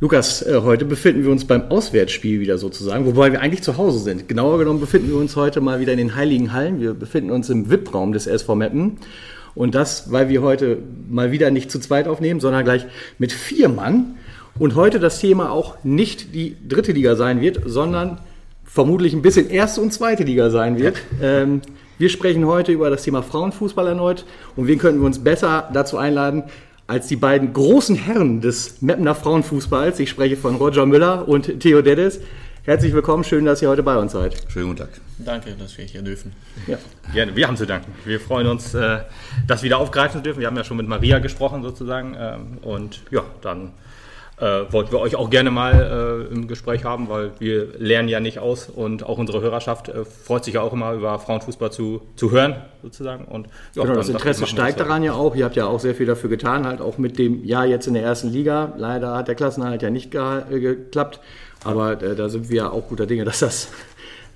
Lukas. Äh, heute befinden wir uns beim Auswärtsspiel wieder sozusagen, wobei wir eigentlich zu Hause sind. Genauer genommen befinden wir uns heute mal wieder in den Heiligen Hallen. Wir befinden uns im VIP-Raum des SV Meppen. Und das, weil wir heute mal wieder nicht zu zweit aufnehmen, sondern gleich mit vier Mann. Und heute das Thema auch nicht die dritte Liga sein wird, sondern vermutlich ein bisschen erste und zweite Liga sein wird. Ähm, wir sprechen heute über das Thema Frauenfußball erneut. Und wen könnten wir uns besser dazu einladen, als die beiden großen Herren des Mappener Frauenfußballs. Ich spreche von Roger Müller und Theo Deddes. Herzlich willkommen, schön, dass ihr heute bei uns seid. Schönen guten Tag. Danke, dass wir hier dürfen. Ja. Gerne, wir haben zu danken. Wir freuen uns, äh, das wieder aufgreifen zu dürfen. Wir haben ja schon mit Maria gesprochen sozusagen. Ähm, und ja, dann äh, wollten wir euch auch gerne mal äh, im Gespräch haben, weil wir lernen ja nicht aus und auch unsere Hörerschaft äh, freut sich ja auch immer über Frauenfußball zu, zu hören, sozusagen. Und, ja, genau, das Interesse steigt daran ja auch. Ihr habt ja auch sehr viel dafür getan, halt auch mit dem Jahr jetzt in der ersten Liga. Leider hat der Klassenerhalt ja nicht ge äh, geklappt, aber äh, da sind wir ja auch guter Dinge, dass das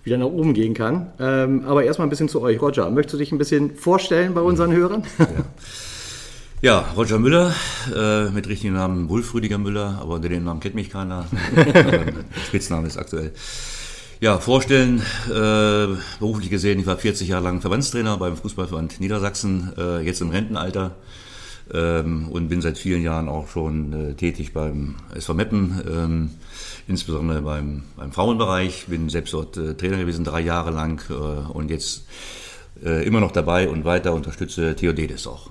wieder nach oben gehen kann. Ähm, aber erstmal ein bisschen zu euch. Roger, möchtest du dich ein bisschen vorstellen bei unseren Hörern? Ja. Ja, Roger Müller, äh, mit richtigen Namen Wulf Müller, aber unter dem Namen kennt mich keiner. Spitzname ist aktuell. Ja, vorstellen, äh, beruflich gesehen, ich war 40 Jahre lang Verbandstrainer beim Fußballverband Niedersachsen, äh, jetzt im Rentenalter ähm, und bin seit vielen Jahren auch schon äh, tätig beim SV Meppen, ähm, insbesondere beim, beim Frauenbereich. Bin selbst dort äh, Trainer gewesen, drei Jahre lang äh, und jetzt äh, immer noch dabei und weiter unterstütze Theodedes auch.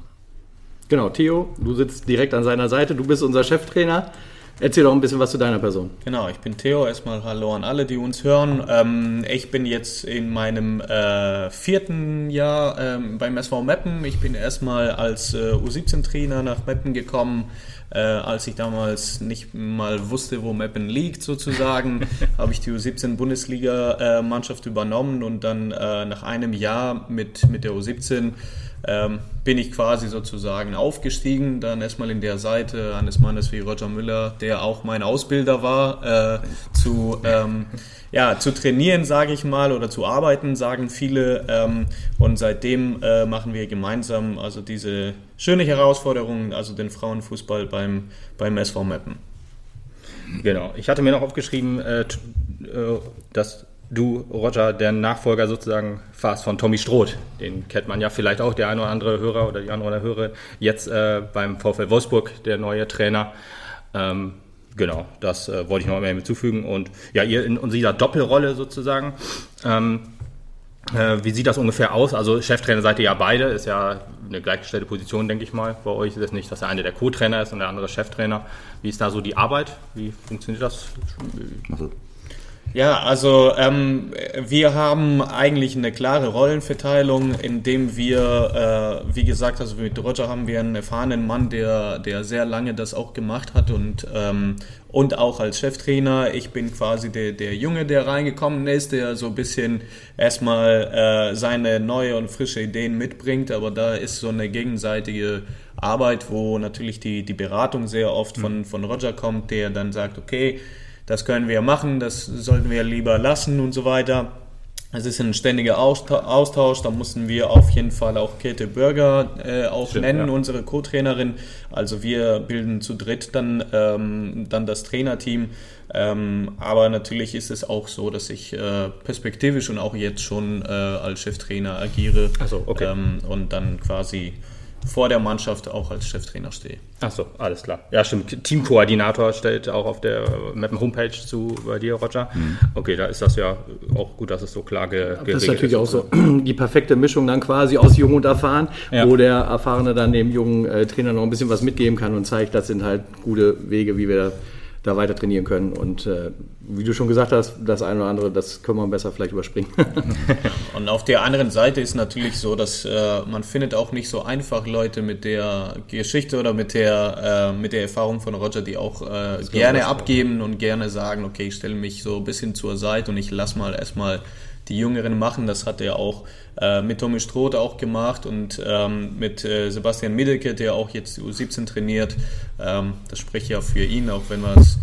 Genau, Theo, du sitzt direkt an seiner Seite, du bist unser Cheftrainer. Erzähl doch ein bisschen was zu deiner Person. Genau, ich bin Theo. Erstmal Hallo an alle, die uns hören. Ähm, ich bin jetzt in meinem äh, vierten Jahr ähm, beim SV Meppen. Ich bin erstmal als äh, U17-Trainer nach Meppen gekommen. Äh, als ich damals nicht mal wusste, wo Meppen liegt, sozusagen, habe ich die U17-Bundesliga-Mannschaft übernommen und dann äh, nach einem Jahr mit, mit der U17 ähm, bin ich quasi sozusagen aufgestiegen. Dann erstmal in der Seite eines Mannes wie Roger Müller, der auch mein Ausbilder war, äh, zu, ähm, ja, zu trainieren, sage ich mal, oder zu arbeiten, sagen viele. Ähm, und seitdem äh, machen wir gemeinsam also diese schöne Herausforderung, also den Frauenfußball beim, beim SV Meppen. Genau, ich hatte mir noch aufgeschrieben, äh, äh dass du, Roger, der Nachfolger sozusagen fast von Tommy Stroth. Den kennt man ja vielleicht auch, der eine oder andere Hörer oder die andere Hörer. Jetzt äh, beim VfL Wolfsburg, der neue Trainer. Ähm, genau, das äh, wollte ich noch mal hinzufügen. Und ja, ihr in unserer Doppelrolle sozusagen. Ähm, äh, wie sieht das ungefähr aus? Also Cheftrainer seid ihr ja beide, ist ja eine gleichgestellte Position, denke ich mal. Bei euch ist es nicht, dass der eine der Co-Trainer ist und der andere Cheftrainer. Wie ist da so die Arbeit? Wie funktioniert das? Also ja, also ähm, wir haben eigentlich eine klare Rollenverteilung, indem wir, äh, wie gesagt, also mit Roger haben wir einen erfahrenen Mann, der, der sehr lange das auch gemacht hat und, ähm, und auch als Cheftrainer. Ich bin quasi der, der Junge, der reingekommen ist, der so ein bisschen erstmal äh, seine neue und frische Ideen mitbringt, aber da ist so eine gegenseitige Arbeit, wo natürlich die, die Beratung sehr oft von, von Roger kommt, der dann sagt, okay, das können wir machen, das sollten wir lieber lassen und so weiter. Es ist ein ständiger Austausch, da mussten wir auf jeden Fall auch Käthe Bürger äh, auch Stimmt, nennen, ja. unsere Co-Trainerin. Also wir bilden zu dritt dann, ähm, dann das Trainerteam. Ähm, aber natürlich ist es auch so, dass ich äh, perspektivisch und auch jetzt schon äh, als Cheftrainer agiere so, okay. ähm, und dann quasi vor der Mannschaft auch als Cheftrainer stehe. Achso, alles klar. Ja, stimmt. Teamkoordinator stellt auch auf der Mappen Homepage zu bei dir, Roger. Mhm. Okay, da ist das ja auch gut, dass es so klar ge geregelt ist. Das ist natürlich ist. auch so die perfekte Mischung dann quasi aus Jung und Erfahren, ja. wo der Erfahrene dann dem jungen äh, Trainer noch ein bisschen was mitgeben kann und zeigt, das sind halt gute Wege, wie wir da weiter trainieren können. Und äh, wie du schon gesagt hast, das eine oder andere, das können wir besser vielleicht überspringen. und auf der anderen Seite ist natürlich so, dass äh, man findet auch nicht so einfach Leute mit der Geschichte oder mit der, äh, mit der Erfahrung von Roger, die auch äh, gerne abgeben und gerne sagen, okay, ich stelle mich so ein bisschen zur Seite und ich lasse mal erstmal die Jüngeren machen. Das hat er auch äh, mit Tommy Stroth auch gemacht und ähm, mit äh, Sebastian Middeke, der auch jetzt U17 trainiert. Ähm, das spricht ja für ihn, auch wenn wir es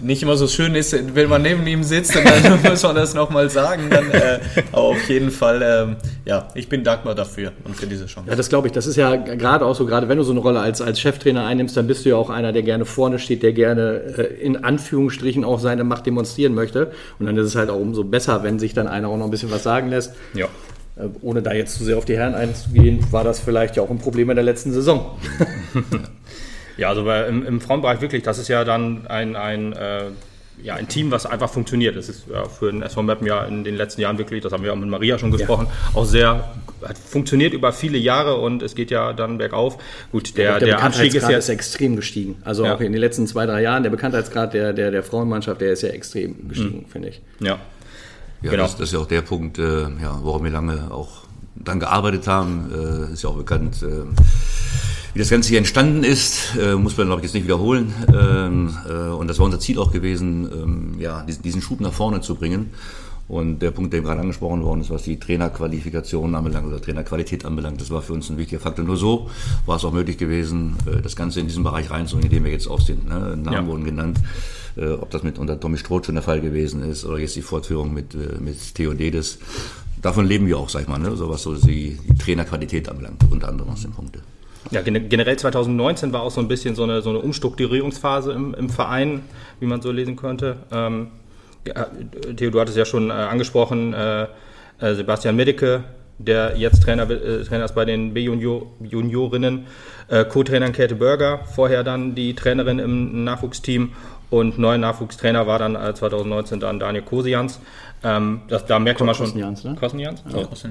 nicht immer so schön ist, wenn man neben ihm sitzt und dann muss man das nochmal sagen. Dann, äh, aber auf jeden Fall, ähm, ja, ich bin dankbar dafür und für diese Chance. Ja, das glaube ich. Das ist ja gerade auch so, gerade wenn du so eine Rolle als, als Cheftrainer einnimmst, dann bist du ja auch einer, der gerne vorne steht, der gerne äh, in Anführungsstrichen auch seine Macht demonstrieren möchte. Und dann ist es halt auch umso besser, wenn sich dann einer auch noch ein bisschen was sagen lässt. Ja. Äh, ohne da jetzt zu sehr auf die Herren einzugehen, war das vielleicht ja auch ein Problem in der letzten Saison. Ja, also bei, im, im Frauenbereich wirklich, das ist ja dann ein, ein, äh, ja, ein Team, was einfach funktioniert. Das ist ja für den SV Mappen ja in den letzten Jahren wirklich, das haben wir auch mit Maria schon gesprochen, auch sehr hat funktioniert über viele Jahre und es geht ja dann bergauf. Gut, der, der, der Anstieg ist ja ist extrem gestiegen. Also Ja. auch in den letzten zwei, drei Jahren, der Bekanntheitsgrad der, der, der Frauenmannschaft, der ist ja extrem gestiegen, finde ich. ja. Ja, Genau. das, das ist ja auch der Punkt, äh, ja, worum wir lange auch dann gearbeitet haben. Äh, ist ja auch bekannt, äh, wie das Ganze hier entstanden ist. Äh, muss man, glaube ich, jetzt nicht wiederholen. Ähm, äh, und das war unser Ziel auch gewesen, ähm, ja, diesen, diesen Schub nach vorne zu bringen. Und der Punkt, der gerade angesprochen worden ist, was die Trainerqualifikation anbelangt oder Trainerqualität anbelangt, das war für uns ein wichtiger Faktor. Nur so war es auch möglich gewesen, äh, das Ganze in diesen Bereich reinzubringen, in dem wir jetzt auch sind. Ne? Namen Ja. wurden genannt, äh, ob das mit unter Tommy Stroh schon der Fall gewesen ist oder jetzt die Fortführung mit, äh, mit Theo Dedes. Davon leben wir auch, sag ich mal, ne? so was so die, die Trainerqualität anbelangt, unter anderem aus den Punkten. Ja, gen- generell 2019 war auch so ein bisschen so eine, so eine Umstrukturierungsphase im, im Verein, wie man so lesen könnte. Ähm, Theo, du hattest ja schon äh, angesprochen, äh, äh, Sebastian Medeke, der jetzt Trainer, äh, Trainer ist bei den B-Juniorinnen, äh, Co-Trainerin Käthe Börger, vorher dann die Trainerin im Nachwuchsteam und neuer Nachwuchstrainer war dann äh, 2019 dann Daniel Kosians. Ähm, das, da merkte man schon. Kosnians, ne? Kosnians?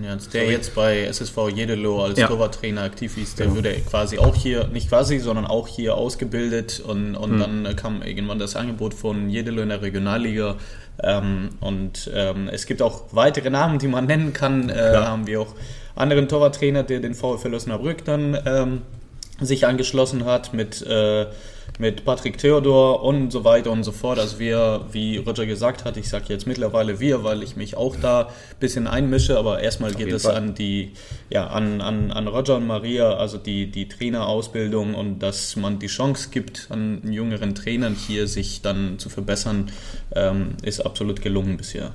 Jans, der jetzt bei SSV Jedelo als Ja. Torwarttrainer aktiv ist, der wurde quasi auch hier, nicht quasi, sondern auch hier ausgebildet und, und dann äh, kam irgendwann das Angebot von Jedelo in der Regionalliga ähm, und ähm, es gibt auch weitere Namen, die man nennen kann. Äh, haben wir auch anderen Torwarttrainer, der den VfL Osnabrück dann ähm, sich angeschlossen hat mit, äh, mit Patrick Theodor und so weiter und so fort. Also wir, wie Roger gesagt hat, ich sage jetzt mittlerweile wir, weil ich mich auch da ein bisschen einmische, aber erstmal geht es Fall. an die, ja, an, an, an Roger und Maria, also die, die Trainerausbildung und dass man die Chance gibt, an jüngeren Trainern hier sich dann zu verbessern, ähm, ist absolut gelungen bisher.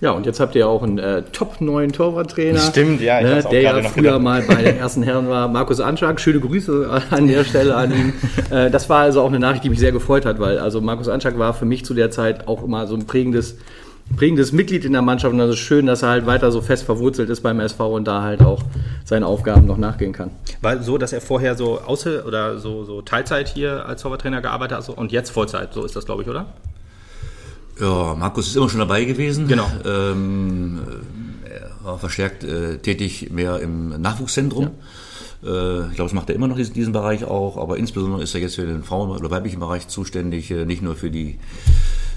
Ja, und jetzt habt ihr auch einen äh, top neuen Torwarttrainer. Stimmt, ja, ich Ne, auch der ja noch früher gedacht. mal bei den ersten Herren war. Markus Anschlag, schöne Grüße an der Stelle an ihn. Äh, das war also auch eine Nachricht, die mich sehr gefreut hat, weil also Markus Anschlag war für mich zu der Zeit auch immer so ein prägendes, prägendes Mitglied in der Mannschaft und also schön, dass er halt weiter so fest verwurzelt ist beim SV und da halt auch seine Aufgaben noch nachgehen kann. War so, dass er vorher so außer oder so, so Teilzeit hier als Torwarttrainer gearbeitet hat und jetzt Vollzeit. So ist das, glaube ich, oder? Ja, Markus ist immer schon dabei gewesen. Genau. Ähm, er war verstärkt äh, tätig mehr im Nachwuchszentrum. Äh, ich glaube, das macht er immer noch diesen, diesen Bereich auch, aber insbesondere ist er jetzt für den Frauen- oder weiblichen Bereich zuständig, äh, nicht nur für die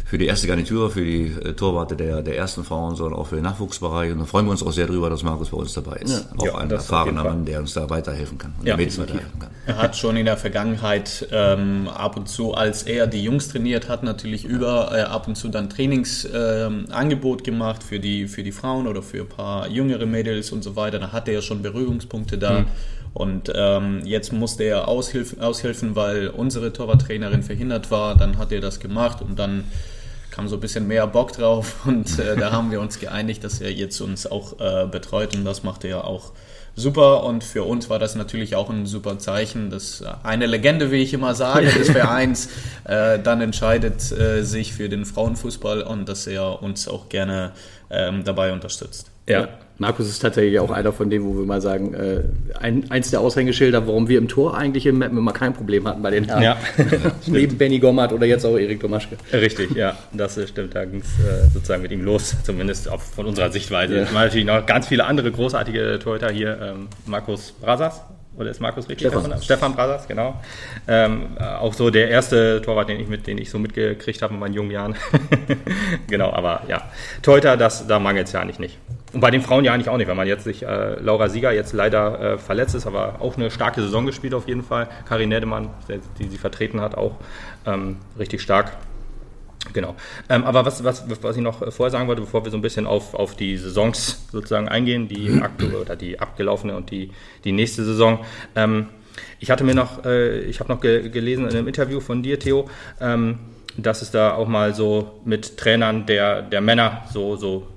für die erste Garnitur, für die äh, Torwarte der, der ersten Frauen, sondern auch für den Nachwuchsbereich. Und da freuen wir uns auch sehr drüber, dass Markus bei uns dabei ist. auch Ja, ein erfahrener. Mann, der uns da weiterhelfen kann und Ja, weiterhelfen kann. Er hat schon in der Vergangenheit ähm, ab und zu, als er die Jungs trainiert hat, natürlich über äh, ab und zu dann Trainingsangebot ähm, gemacht für die, für die Frauen oder für ein paar jüngere Mädels und so weiter. Da hatte er schon Berührungspunkte da. Und ähm, jetzt musste er aushilfen, aushelfen, weil unsere Torwarttrainerin verhindert war. Dann hat er das gemacht und dann kam so ein bisschen mehr Bock drauf und äh, da haben wir uns geeinigt, dass er jetzt uns auch äh, betreut und das macht er auch super und für uns war das natürlich auch ein super Zeichen, dass eine Legende, wie ich immer sage, des Vereins äh, dann entscheidet äh, sich für den Frauenfußball und dass er uns auch gerne ähm, dabei unterstützt. Ja. Markus ist tatsächlich auch einer von denen, wo wir mal sagen, äh, ein, eins der Aushängeschilder, warum wir im Tor eigentlich im Mappen immer kein Problem hatten bei den Herren. Ja. Neben Benny Gommert oder jetzt auch Erik Domaschke. Richtig, ja, das stimmt. Da ging es äh, sozusagen mit ihm los, zumindest auch von unserer Sichtweise. Ja. Es waren natürlich noch ganz viele andere großartige Torhüter hier. Ähm, Markus Brasas, oder ist Markus richtig? Stefan. Stefan Brasas, genau. Ähm, äh, auch so der erste Torwart, den ich, mit, den ich so mitgekriegt habe in meinen jungen Jahren. genau, aber ja, Torhüter, das, da mangelt es ja eigentlich nicht. Und bei den Frauen ja eigentlich auch nicht, wenn man jetzt sich, äh, Laura Sieger jetzt leider äh, verletzt ist, aber auch eine starke Saison gespielt auf jeden Fall. Karin Nedemann, die sie vertreten hat, auch ähm, richtig stark. Genau. Ähm, aber was, was, was ich noch vorher sagen wollte, bevor wir so ein bisschen auf, auf die Saisons sozusagen eingehen, die aktuelle oder die abgelaufene und die, die nächste Saison. Ähm, ich hatte mir noch, äh, ich habe noch ge gelesen in einem Interview von dir, Theo, ähm, dass es da auch mal so mit Trainern der, der Männer so, so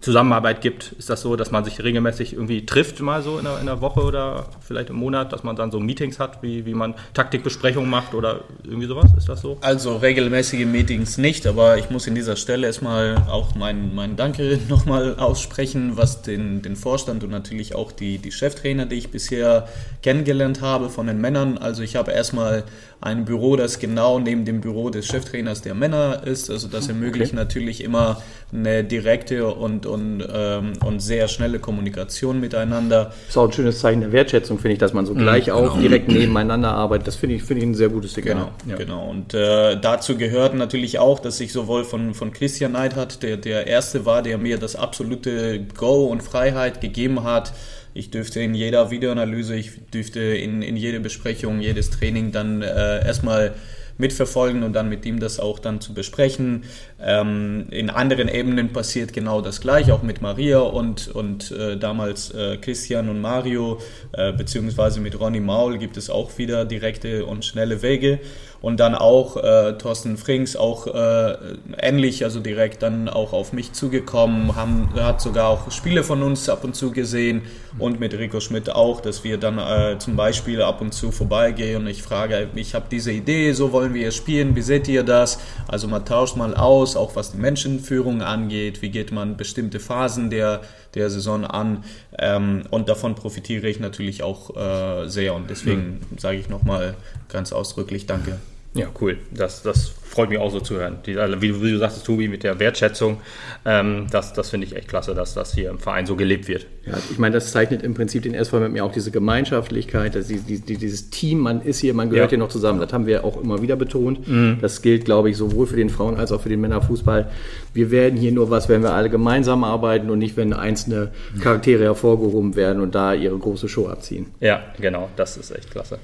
Zusammenarbeit gibt. Ist das so, dass man sich regelmäßig irgendwie trifft, mal so in der, in der Woche oder vielleicht im Monat, dass man dann so Meetings hat, wie, wie man Taktikbesprechungen macht oder irgendwie sowas? Ist das so? Also regelmäßige Meetings nicht, aber ich muss in dieser Stelle erstmal auch mein, mein Danke nochmal aussprechen, was den, den Vorstand und natürlich auch die, die Cheftrainer, die ich bisher kennengelernt habe von den Männern. Also ich habe erstmal ein Büro, das genau neben dem Büro des Cheftrainers der Männer ist. Also das ermöglicht okay. natürlich immer eine direkte und, und, ähm, und sehr schnelle Kommunikation miteinander. Ist auch ein schönes Zeichen der Wertschätzung, finde ich, dass man so gleich mhm, auch genau. direkt nebeneinander arbeitet. Das finde ich, finde ich ein sehr gutes Signal. Genau, ja. genau. Und äh, dazu gehört natürlich auch, dass ich sowohl von, von Christian Neidhardt, der der Erste war, der mir das absolute Go und Freiheit gegeben hat, ich dürfte in jeder Videoanalyse, ich dürfte in, in jede Besprechung, jedes Training dann äh, erstmal mitverfolgen und dann mit ihm das auch dann zu besprechen. Ähm, in anderen Ebenen passiert genau das gleiche, auch mit Maria und, und äh, damals äh, Christian und Mario, äh, beziehungsweise mit Ronny Maul gibt es auch wieder direkte und schnelle Wege und dann auch äh, Thorsten Frings auch äh, ähnlich, also direkt dann auch auf mich zugekommen, haben, hat sogar auch Spiele von uns ab und zu gesehen. Und mit Rico Schmidt auch, dass wir dann äh, zum Beispiel ab und zu vorbeigehen. Und ich frage, ich habe diese Idee, so wollen wir spielen, wie seht ihr das? Also man tauscht mal aus, auch was die Menschenführung angeht, wie geht man bestimmte Phasen der, der Saison an. Ähm, und davon profitiere ich natürlich auch äh, sehr. Und deswegen sage ich nochmal ganz ausdrücklich Danke. Ja, cool. Das, das freut mich auch so zu hören. Die, also wie, wie, du sagst, Tobi, mit der Wertschätzung, ähm, das, das finde ich echt klasse, dass das hier im Verein so gelebt wird. Ja, ich meine, das zeichnet im Prinzip den SV mit mir auch diese Gemeinschaftlichkeit, dass die, die, dieses Team, man ist hier, man gehört ja. hier noch zusammen. Das haben wir auch immer wieder betont. Mhm. Das gilt, glaube ich, sowohl für den Frauen- als auch für den Männerfußball. Wir werden hier nur was, wenn wir alle gemeinsam arbeiten und nicht, wenn einzelne Charaktere hervorgehoben werden und da ihre große Show abziehen. Ja, genau, das ist echt klasse.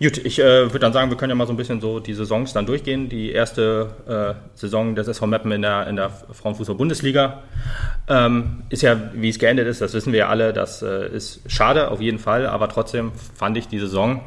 Gut, ich äh, würde dann sagen, wir können ja mal so ein bisschen so die Saisons dann durchgehen. Die erste äh, Saison des SV Meppen in der, in der Frauenfußball-Bundesliga. Ähm, ist ja, wie es geendet ist, das wissen wir ja alle, das äh, ist schade auf jeden Fall, aber trotzdem fand ich die Saison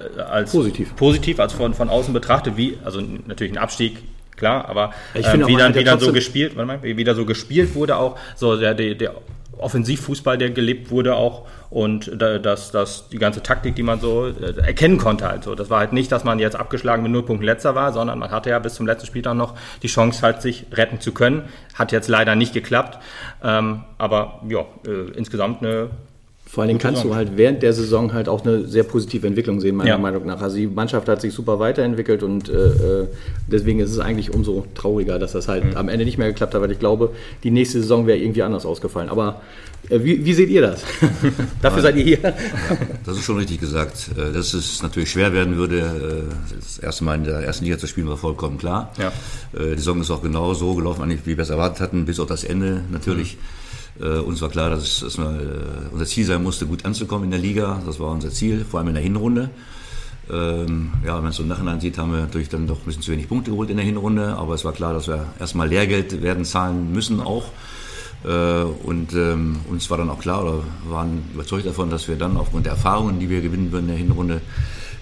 äh, als positiv, positiv als von, von außen betrachtet, wie, also natürlich ein Abstieg, klar, aber äh, wie, dann, wie dann so gespielt, mal, wie da so gespielt wurde auch, so der, der, der Offensivfußball, der gelebt wurde auch und dass, dass die ganze Taktik, die man so äh, erkennen konnte halt so. Das war halt nicht, dass man jetzt abgeschlagen mit null Punkten letzter war, sondern man hatte ja bis zum letzten Spieltag noch die Chance halt sich retten zu können. Hat jetzt leider nicht geklappt, ähm, aber ja, äh, insgesamt eine vor allen Dingen kannst du halt während der Saison halt auch eine sehr positive Entwicklung sehen, meiner ja. Meinung nach. Also die Mannschaft hat sich super weiterentwickelt und äh, äh, deswegen ist es eigentlich umso trauriger, dass das halt mhm. am Ende nicht mehr geklappt hat, weil ich glaube, die nächste Saison wäre irgendwie anders ausgefallen. Aber äh, wie, wie, seht ihr das? Dafür seid ihr hier. das ist schon richtig gesagt. Äh, dass es natürlich schwer werden würde, äh, das erste Mal in der ersten Liga zu spielen, war vollkommen klar. Ja. Die Saison ist auch genau so gelaufen, wie wir es erwartet hatten, bis auf das Ende natürlich. Mhm uns war klar, dass, es, wir, äh, unser Ziel sein musste, gut anzukommen in der Liga. Das war unser Ziel, vor allem in der Hinrunde. Ähm, ja, wenn man es so im Nachhinein sieht, haben wir natürlich dann doch ein bisschen zu wenig Punkte geholt in der Hinrunde. Aber es war klar, dass wir erstmal Lehrgeld werden zahlen müssen auch. Äh, und ähm, uns war dann auch klar, oder waren überzeugt davon, dass wir dann aufgrund der Erfahrungen, die wir gewinnen würden in der Hinrunde,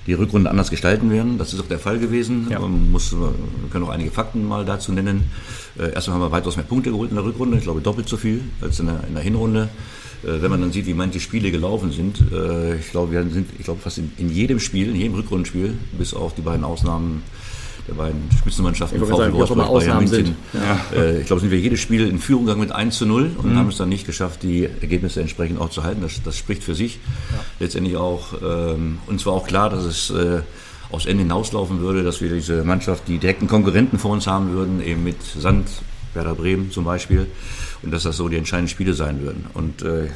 die Rückrunde anders gestalten werden. Das ist auch der Fall gewesen. Ja. Man muss, wir können auch einige Fakten mal dazu nennen. Äh, erstmal haben wir weitaus mehr Punkte geholt in der Rückrunde, ich glaube doppelt so viel als in der, in der Hinrunde. Äh, wenn man dann sieht, wie manche Spiele gelaufen sind, äh, ich glaube, wir sind, ich glaube, fast in, in jedem Spiel, in jedem Rückrundenspiel, bis auf die beiden Ausnahmen der beiden Spitzenmannschaften, VfL Wolfsburg, Bayern München. Ja. Äh, ich glaube, sind wir jedes Spiel in Führung gegangen mit 1 zu 0 und mhm. haben es dann nicht geschafft, die Ergebnisse entsprechend auch zu halten. Das, das spricht für sich. Ja. Letztendlich auch, ähm, uns war auch klar, dass es äh, aufs Ende hinauslaufen würde, dass wir diese Mannschaft, die direkten Konkurrenten vor uns haben würden, eben mit Sand, Werder Bremen zum Beispiel, und dass das so die entscheidenden Spiele sein würden. Und äh,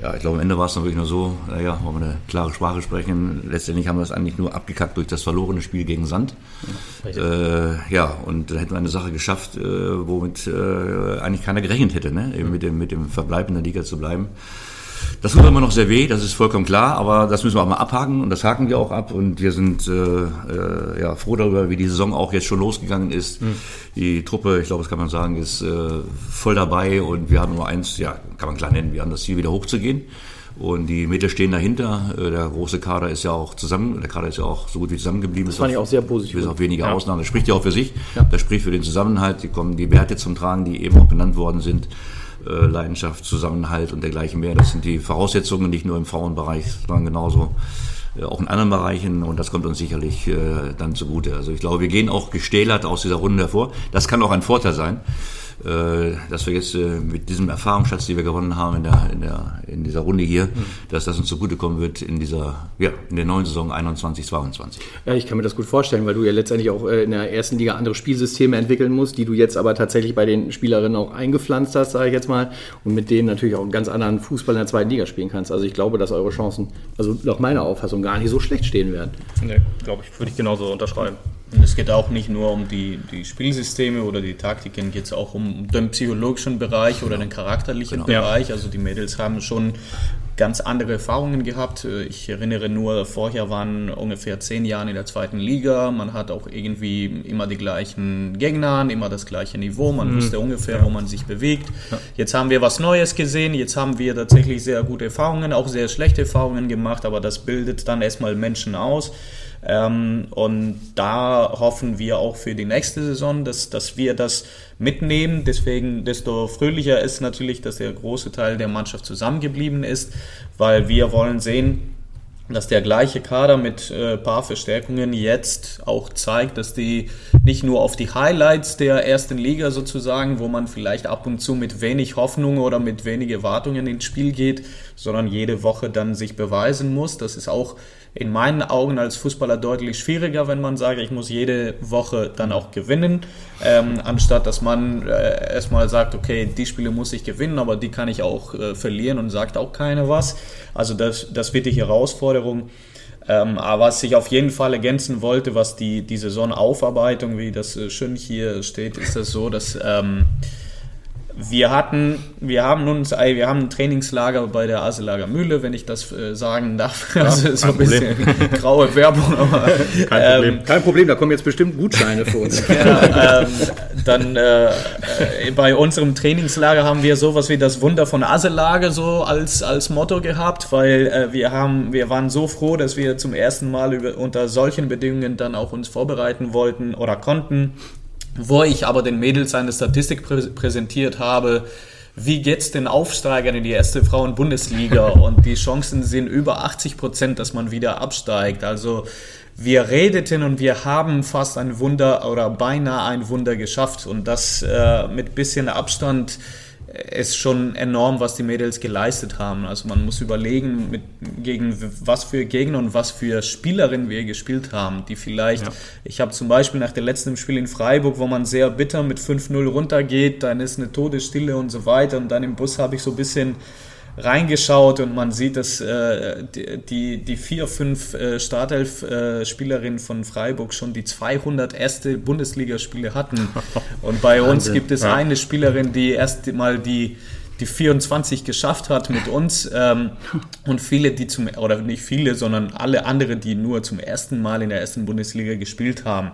ja, ich glaube, am Ende war es dann wirklich nur so, naja, wollen wir eine klare Sprache sprechen. Letztendlich haben wir es eigentlich nur abgekackt durch das verlorene Spiel gegen Sand. Ja, äh, ja und dann hätten wir eine Sache geschafft, äh, womit äh, eigentlich keiner gerechnet hätte, ne? eben mit dem, mit dem Verbleib in der Liga zu bleiben. Das tut immer noch sehr weh, das ist vollkommen klar, aber das müssen wir auch mal abhaken und das haken wir auch ab und wir sind äh, äh, ja, froh darüber, wie die Saison auch jetzt schon losgegangen ist. Mhm. Die Truppe, ich glaube, das kann man sagen, ist äh, voll dabei und wir haben nur eins, ja, kann man klar nennen, wir haben das Ziel wieder hochzugehen Und die Mädels stehen dahinter. Äh, Der große Kader ist ja auch zusammen, der Kader ist ja auch so gut wie zusammengeblieben. Das fand ich auch sehr positiv. Bis auf wenige Ausnahmen. Das spricht ja auch für sich. Das spricht für den Zusammenhalt. Die kommen die Werte zum Tragen, die eben auch genannt worden sind. Leidenschaft, Zusammenhalt und dergleichen mehr. Das sind die Voraussetzungen, nicht nur im Frauenbereich, sondern genauso äh, auch in anderen Bereichen und das kommt uns sicherlich äh, dann zugute. Also ich glaube, wir gehen auch gestählert aus dieser Runde hervor. Das kann auch ein Vorteil sein, dass wir jetzt äh, mit diesem Erfahrungsschatz, die wir gewonnen haben in, der, in, der, in dieser Runde hier, dass das uns zugutekommen wird in dieser, ja, in der neuen Saison 21, 22. Ja, ich kann mir das gut vorstellen, weil du ja letztendlich auch äh, in der ersten Liga andere Spielsysteme entwickeln musst, die du jetzt aber tatsächlich bei den Spielerinnen auch eingepflanzt hast, sage ich jetzt mal, und mit denen natürlich auch einen ganz anderen Fußball in der zweiten Liga spielen kannst. Also ich glaube, dass eure Chancen, also nach meiner Auffassung, gar nicht so schlecht stehen werden. Nee, glaube ich, würde ich genauso unterschreiben. Und es geht auch nicht nur um die, die Spielsysteme oder die Taktiken, geht es auch um den psychologischen Bereich oder den charakterlichen Genau. Bereich. Also die Mädels haben schon ganz andere Erfahrungen gehabt. Ich erinnere nur, vorher waren ungefähr zehn Jahre in der zweiten Liga. Man hat auch irgendwie immer die gleichen Gegner, immer das gleiche Niveau. Man wusste ungefähr, wo man sich bewegt. Jetzt haben wir was Neues gesehen. Jetzt haben wir tatsächlich sehr gute Erfahrungen, auch sehr schlechte Erfahrungen gemacht. Aber das bildet dann erstmal Menschen aus. Ähm, und da hoffen wir auch für die nächste Saison, dass, dass wir das mitnehmen. Deswegen, desto fröhlicher ist natürlich, dass der große Teil der Mannschaft zusammengeblieben ist, weil wir wollen sehen, dass der gleiche Kader mit äh, paar Verstärkungen jetzt auch zeigt, dass die nicht nur auf die Highlights der ersten Liga sozusagen, wo man vielleicht ab und zu mit wenig Hoffnung oder mit wenig Erwartungen ins Spiel geht, sondern jede Woche dann sich beweisen muss. Das ist auch in meinen Augen als Fußballer deutlich schwieriger, wenn man sagt, ich muss jede Woche dann auch gewinnen, ähm, anstatt dass man äh, erstmal sagt, okay, die Spiele muss ich gewinnen, aber die kann ich auch äh, verlieren und sagt auch keiner was. Also das, das wird die Herausforderung. Ähm, aber was ich auf jeden Fall ergänzen wollte, was die, die Saisonaufarbeitung, wie das äh, schön hier steht, ist das so, dass ähm, wir hatten, wir haben ey, wir haben ein Trainingslager bei der Aselager Mühle, wenn ich das äh, sagen darf. also so ein bisschen graue Werbung, aber Kein Problem. Kein Problem, da kommen jetzt bestimmt Gutscheine für uns. ja, ähm, dann äh, bei unserem Trainingslager haben wir sowas wie das Wunder von Aselager so als, als Motto gehabt, weil äh, wir haben, wir waren so froh, dass wir zum ersten Mal über, unter solchen Bedingungen dann auch uns vorbereiten wollten oder konnten. Wo ich aber den Mädels eine Statistik prä präsentiert habe, wie geht's den Aufsteigern in die erste Frauen-Bundesliga? Und die Chancen sind über 80 Prozent, dass man wieder absteigt. Also wir redeten und wir haben fast ein Wunder oder beinahe ein Wunder geschafft. Und das äh, mit bisschen Abstand ist schon enorm, was die Mädels geleistet haben. Also man muss überlegen, mit, gegen was für Gegner und was für Spielerinnen wir gespielt haben, die vielleicht, ja. ich habe zum Beispiel nach dem letzten Spiel in Freiburg, wo man sehr bitter mit 5-0 runtergeht, dann ist eine Todesstille und so weiter und dann im Bus habe ich so ein bisschen reingeschaut und man sieht, dass äh, die, die vier, fünf äh, Startelf-Spielerinnen äh, von Freiburg schon die 200 erste Bundesligaspiele hatten. Und bei uns gibt es ja. eine Spielerin, die erst mal die die 24 geschafft hat mit uns ähm, und viele, die zum, oder nicht viele, sondern alle andere, die nur zum ersten Mal in der ersten Bundesliga gespielt haben.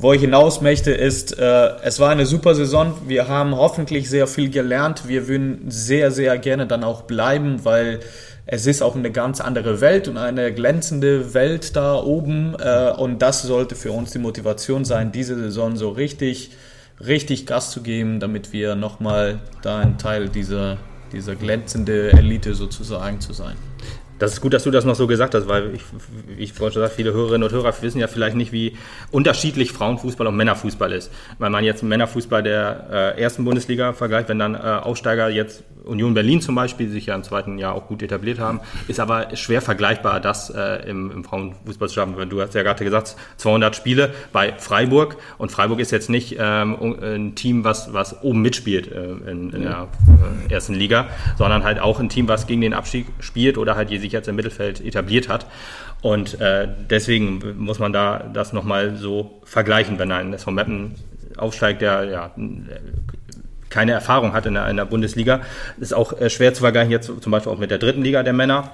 Wo ich hinaus möchte, ist, äh, es war eine super Saison. Wir haben hoffentlich sehr viel gelernt. Wir würden sehr, sehr gerne dann auch bleiben, weil es ist auch eine ganz andere Welt und eine glänzende Welt da oben. Äh, und das sollte für uns die Motivation sein, diese Saison so richtig, richtig Gas zu geben, damit wir nochmal da ein Teil dieser, dieser glänzende Elite sozusagen zu sein. Das ist gut, dass du das noch so gesagt hast, weil ich, ich vorhin schon gesagt viele Hörerinnen und Hörer wissen ja vielleicht nicht, wie unterschiedlich Frauenfußball und Männerfußball ist. Weil man jetzt Männerfußball der äh, ersten Bundesliga vergleicht, wenn dann äh, Aufsteiger jetzt Union Berlin zum Beispiel, die sich ja im zweiten Jahr auch gut etabliert haben, ist aber schwer vergleichbar, das äh, im, im Frauenfußball zu schaffen. Du hast ja gerade gesagt, 200 Spiele bei Freiburg und Freiburg ist jetzt nicht ähm, ein Team, was, was oben mitspielt äh, in, in der äh, ersten Liga, sondern halt auch ein Team, was gegen den Abstieg spielt oder halt sich jetzt im Mittelfeld etabliert hat. Und äh, deswegen muss man da das nochmal so vergleichen, wenn ein SV Meppen aufsteigt, der ja keine Erfahrung hat in der, in der Bundesliga. Ist auch äh, schwer zu vergleichen jetzt zum Beispiel auch mit der dritten Liga der Männer.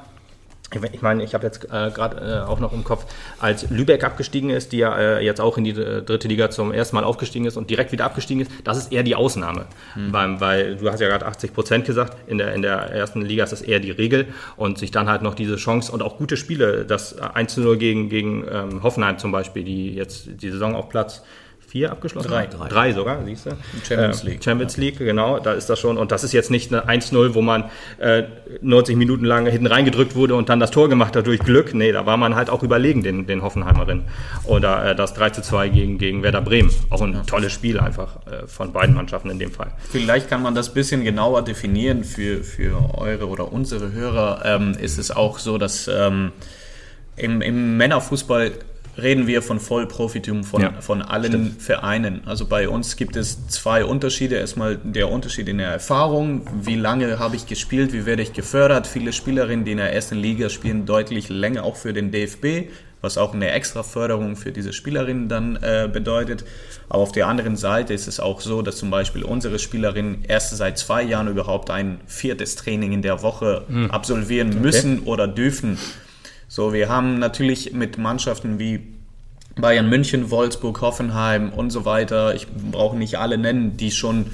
ich meine, ich habe jetzt äh, gerade äh, auch noch im Kopf, als Lübeck abgestiegen ist, die ja äh, jetzt auch in die äh, dritte Liga zum ersten Mal aufgestiegen ist und direkt wieder abgestiegen ist, das ist eher die Ausnahme. Mhm. Weil, weil du hast ja gerade 80 Prozent gesagt, in der, in der ersten Liga ist das eher die Regel und sich dann halt noch diese Chance und auch gute Spiele, das 1-0 gegen, gegen ähm, Hoffenheim zum Beispiel, die jetzt die Saison auf Platz vier abgeschlossen? Drei. Drei, Drei sogar, siehst du? Champions League. Äh, Champions League, genau, da ist das schon. Und das ist jetzt nicht eine 1-0, wo man äh, 90 Minuten lang hinten reingedrückt wurde und dann das Tor gemacht hat durch Glück. Nee, da war man halt auch überlegen, den, den Hoffenheimerinnen. Oder äh, das 3 2 gegen, gegen Werder Bremen. Auch ein ja. tolles Spiel einfach äh, von beiden Mannschaften in dem Fall. Vielleicht kann man das ein bisschen genauer definieren für, für eure oder unsere Hörer. Ähm, ist es auch so, dass ähm, im, im Männerfußball reden wir von Vollprofitum von, ja, von allen stimmt. Vereinen. Also bei uns gibt es zwei Unterschiede. Erstmal der Unterschied in der Erfahrung. Wie lange habe ich gespielt? Wie werde ich gefördert? Viele Spielerinnen, die in der ersten Liga spielen, deutlich länger auch für den DFB, was auch eine extra Förderung für diese Spielerinnen dann äh, bedeutet. Aber auf der anderen Seite ist es auch so, dass zum Beispiel unsere Spielerinnen erst seit zwei Jahren überhaupt ein viertes Training in der Woche mhm. absolvieren okay. müssen oder dürfen. So, wir haben natürlich mit Mannschaften wie Bayern München, Wolfsburg, Hoffenheim und so weiter, ich brauche nicht alle nennen, die schon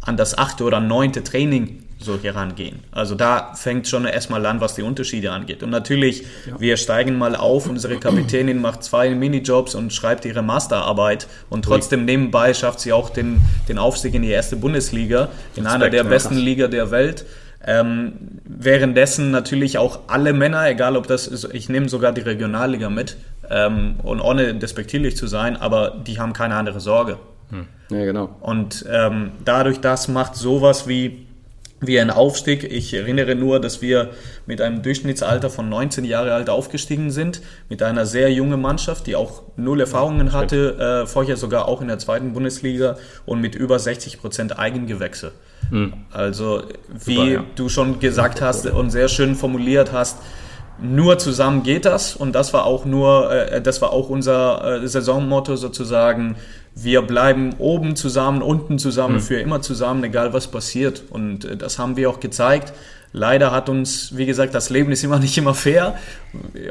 an das achte oder neunte Training so herangehen. Also da fängt schon erstmal an, was die Unterschiede angeht. Und natürlich, ja. wir steigen mal auf, unsere Kapitänin macht zwei Minijobs und schreibt ihre Masterarbeit und trotzdem nebenbei schafft sie auch den, den Aufstieg in die erste Bundesliga, in Respekt, einer der besten Liga der Welt. Ähm, währenddessen natürlich auch alle Männer, egal ob das ist, ich nehme sogar die Regionalliga mit, ähm, und ohne despektierlich zu sein, aber die haben keine andere Sorge. Hm. Ja, genau. Und ähm, dadurch, das macht sowas wie, wie ein Aufstieg. Ich erinnere nur, dass wir mit einem Durchschnittsalter von 19 Jahre alt aufgestiegen sind, mit einer sehr jungen Mannschaft, die auch null Erfahrungen hatte, äh, vorher sogar auch in der zweiten Bundesliga und mit über 60 Prozent Eigengewächse. Hm. Also wie Super, ja. du schon gesagt hast und sehr schön formuliert hast, nur zusammen geht das und das war auch nur, äh, das war auch unser äh, Saisonmotto sozusagen. Wir bleiben oben zusammen, unten zusammen, mhm. für immer zusammen, egal was passiert. Und äh, das haben wir auch gezeigt. Leider hat uns, wie gesagt, das Leben ist immer nicht immer fair.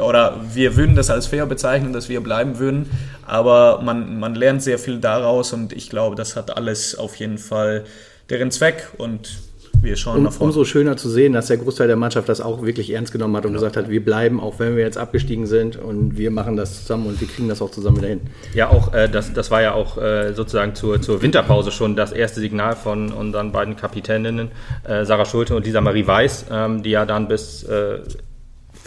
Oder wir würden das als fair bezeichnen, dass wir bleiben würden. Aber man, man lernt sehr viel daraus und ich glaube, das hat alles auf jeden Fall deren Zweck und wir schauen um, nach vorne. Umso schöner zu sehen, dass der Großteil der Mannschaft das auch wirklich ernst genommen hat und ja. gesagt hat, wir bleiben, auch wenn wir jetzt abgestiegen sind und wir machen das zusammen und wir kriegen das auch zusammen wieder hin. Ja, auch äh, das, das war ja auch äh, sozusagen zur, zur Winterpause schon das erste Signal von unseren beiden Kapitäninnen, äh, Sarah Schulte und Lisa Marie Weiß, ähm, die ja dann bis äh,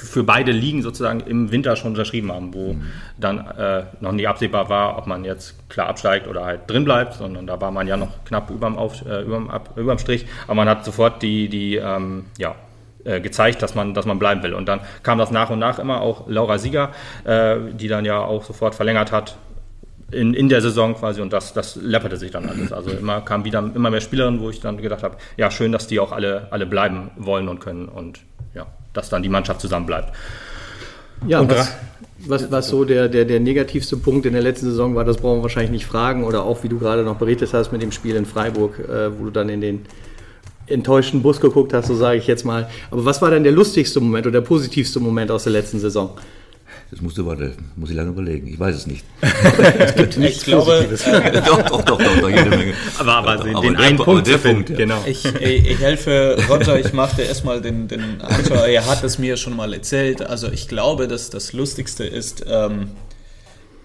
für beide Ligen sozusagen im Winter schon unterschrieben haben, wo mhm. dann äh, noch nie absehbar war, ob man jetzt klar absteigt oder halt drin bleibt, sondern da war man ja noch knapp überm, Auf, äh, überm, ab, überm Strich, aber man hat sofort die, die ähm, ja, äh, gezeigt, dass man, dass man bleiben will. Und dann kam das nach und nach immer auch Laura Sieger, äh, die dann ja auch sofort verlängert hat, in, in der Saison quasi und das, das läpperte sich dann alles. Also immer kamen wieder immer mehr Spielerinnen, wo ich dann gedacht habe, ja, schön, dass die auch alle, alle bleiben wollen und können und dass dann die Mannschaft zusammen bleibt. Ja, und was, was, was so der, der, der negativste Punkt in der letzten Saison war, das brauchen wir wahrscheinlich nicht fragen. Oder auch, wie du gerade noch berichtet hast mit dem Spiel in Freiburg, äh, wo du dann in den enttäuschten Bus geguckt hast, so sage ich jetzt mal. Aber was war denn der lustigste Moment oder der positivste Moment aus der letzten Saison? Das musst du warte, muss ich lange überlegen. Ich weiß es nicht. es gibt nichts ich glaube, doch, doch, doch, doch, doch, jede Menge. Aber, aber, aber den aber einen der, Punkt, der Punkt, ja. genau. Ich, ich, helfe Roger, ich mache dir erstmal den, den Anschauen. Er hat es mir schon mal erzählt. Also ich glaube, dass das Lustigste ist, ähm,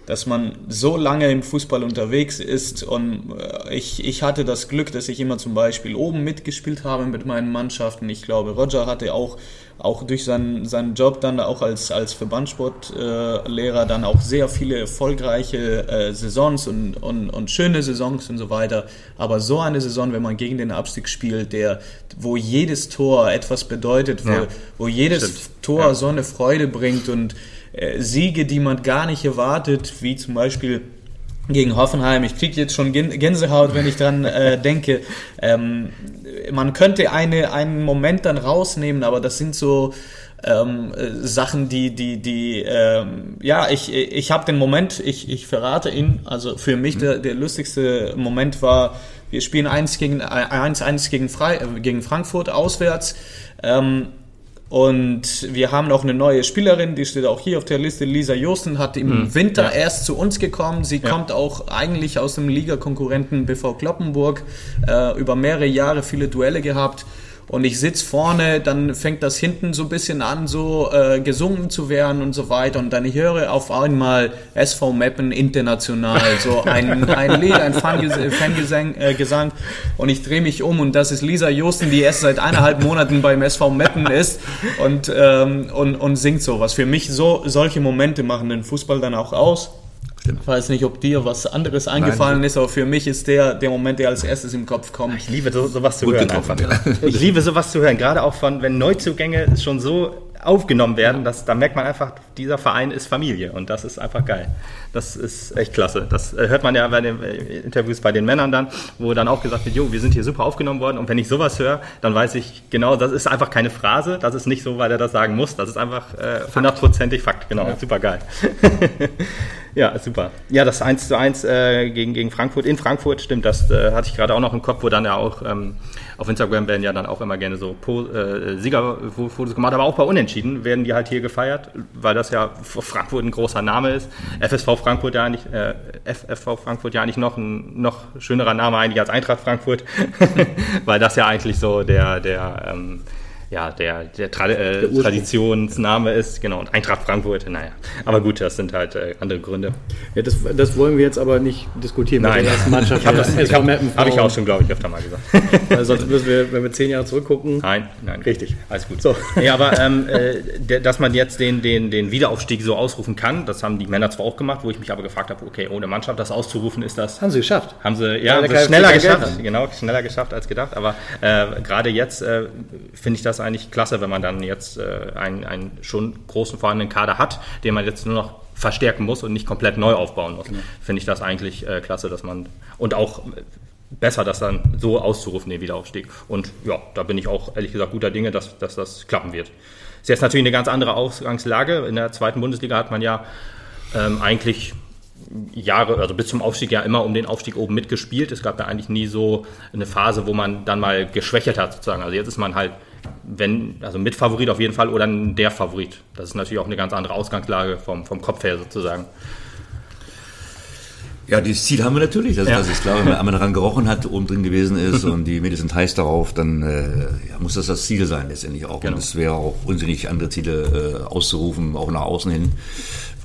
dass man so lange im Fußball unterwegs ist und äh, ich, ich hatte das Glück, dass ich immer zum Beispiel oben mitgespielt habe mit meinen Mannschaften. Ich glaube, Roger hatte auch, auch durch seinen, seinen Job dann auch als, als Verbandssportlehrer äh, dann auch sehr viele erfolgreiche äh, Saisons und, und, und schöne Saisons und so weiter. Aber so eine Saison, wenn man gegen den Abstieg spielt, der, wo jedes Tor etwas bedeutet, wo, ja, wo jedes stimmt. Tor ja. so eine Freude bringt und äh, Siege, die man gar nicht erwartet, wie zum Beispiel gegen Hoffenheim. Ich kriege jetzt schon Gänsehaut, wenn ich dran äh, denke. Ähm, man könnte eine, einen Moment dann rausnehmen, aber das sind so ähm, Sachen, die, die, die, ähm, ja, ich, ich habe den Moment, ich, ich verrate ihn. Also für mich der, der lustigste Moment war, wir spielen 1 gegen 1, 1 gegen, Frei, äh, gegen Frankfurt auswärts. Ähm, Und wir haben noch eine neue Spielerin, die steht auch hier auf der Liste. Lisa Josten hat im Winter erst zu uns gekommen. Sie kommt auch eigentlich aus dem Ligakonkurrenten BV Kloppenburg. Äh, über mehrere Jahre viele Duelle gehabt. Und ich sitz vorne, dann fängt das hinten so ein bisschen an, so äh, gesungen zu werden und so weiter. Und dann ich höre auf einmal SV Meppen international, so ein, ein Lied, ein Fanges- Fangesang. Äh, Gesang. Und ich drehe mich um und das ist Lisa Josten, die erst seit eineinhalb Monaten beim SV Meppen ist und, ähm, und, und singt sowas. Für mich so solche Momente machen den Fußball dann auch aus. Stimmt. Ich weiß nicht, ob dir was anderes eingefallen ist, aber für mich ist der der Moment, der als erstes im Kopf kommt. Ich liebe so, sowas zu Gut hören getroffen, ja. Ich liebe sowas zu hören, gerade auch von, wenn Neuzugänge schon so aufgenommen werden, dass, da merkt man einfach, dieser Verein ist Familie und das ist einfach geil. Das ist echt klasse. Das äh, hört man ja bei den äh, Interviews bei den Männern dann, wo dann auch gesagt wird, jo, wir sind hier super aufgenommen worden und wenn ich sowas höre, dann weiß ich genau, das ist einfach keine Phrase, das ist nicht so, weil er das sagen muss, das ist einfach äh, hundertprozentig Fakt, genau, super geil. ja, super. Ja, das 1 zu 1 äh, gegen, gegen Frankfurt, in Frankfurt, stimmt, das äh, hatte ich gerade auch noch im Kopf, wo dann ja auch ähm, auf Instagram werden ja dann auch immer gerne so po äh, Siegerfotos gemacht, aber auch bei Unentschieden werden die halt hier gefeiert, weil das ja Frankfurt ein großer Name ist. FSV Frankfurt ja eigentlich, äh, FFV Frankfurt ja eigentlich noch ein noch schönerer Name eigentlich als Eintracht Frankfurt, weil das ja eigentlich so der, der, ähm, ja, der, der, Tra äh, Ursprung. Traditionsname ist, genau, und Eintracht Frankfurt, naja. Aber gut, das sind halt äh, andere Gründe. Ja, das, das wollen wir jetzt aber nicht diskutieren Nein, mit der ersten Mannschaft. ich habe der hab, hab ich auch schon, glaube ich, öfter mal gesagt. Weil sonst müssen wir, wenn wir zehn Jahre zurückgucken, Nein, nein. Richtig. Alles gut. So. Ja, aber ähm, äh, der, dass man jetzt den, den, den Wiederaufstieg so ausrufen kann, das haben die Männer zwar auch gemacht, wo ich mich aber gefragt habe, okay, ohne Mannschaft das auszurufen, ist das. haben sie geschafft. Haben sie, ja, haben sie schneller geschafft, genau, schneller geschafft als gedacht. Aber äh, gerade jetzt äh, finde ich das eigentlich klasse, wenn man dann jetzt äh, einen, einen schon großen vorhandenen Kader hat, den man jetzt nur noch verstärken muss und nicht komplett neu aufbauen muss. Finde ich das eigentlich äh, klasse, dass man und auch äh, besser, das dann so auszurufen, den Wiederaufstieg. Und ja, da bin ich auch ehrlich gesagt guter Dinge, dass, dass das klappen wird. Ist jetzt natürlich eine ganz andere Ausgangslage. In der zweiten Bundesliga hat man ja ähm, eigentlich Jahre, also bis zum Aufstieg ja immer um den Aufstieg oben mitgespielt. Es gab ja eigentlich nie so eine Phase, wo man dann mal geschwächelt hat sozusagen. Also jetzt ist man halt, wenn, also mit Favorit auf jeden Fall oder der Favorit. Das ist natürlich auch eine ganz andere Ausgangslage vom, vom Kopf her sozusagen. Ja, dieses Ziel haben wir natürlich, das, Ja. das ist klar. Wenn man einmal daran gerochen hat, oben drin gewesen ist und die Mädels sind heiß darauf, dann äh, ja, muss das das Ziel sein letztendlich auch. Genau. Und es wäre auch unsinnig, andere Ziele äh, auszurufen, auch nach außen hin.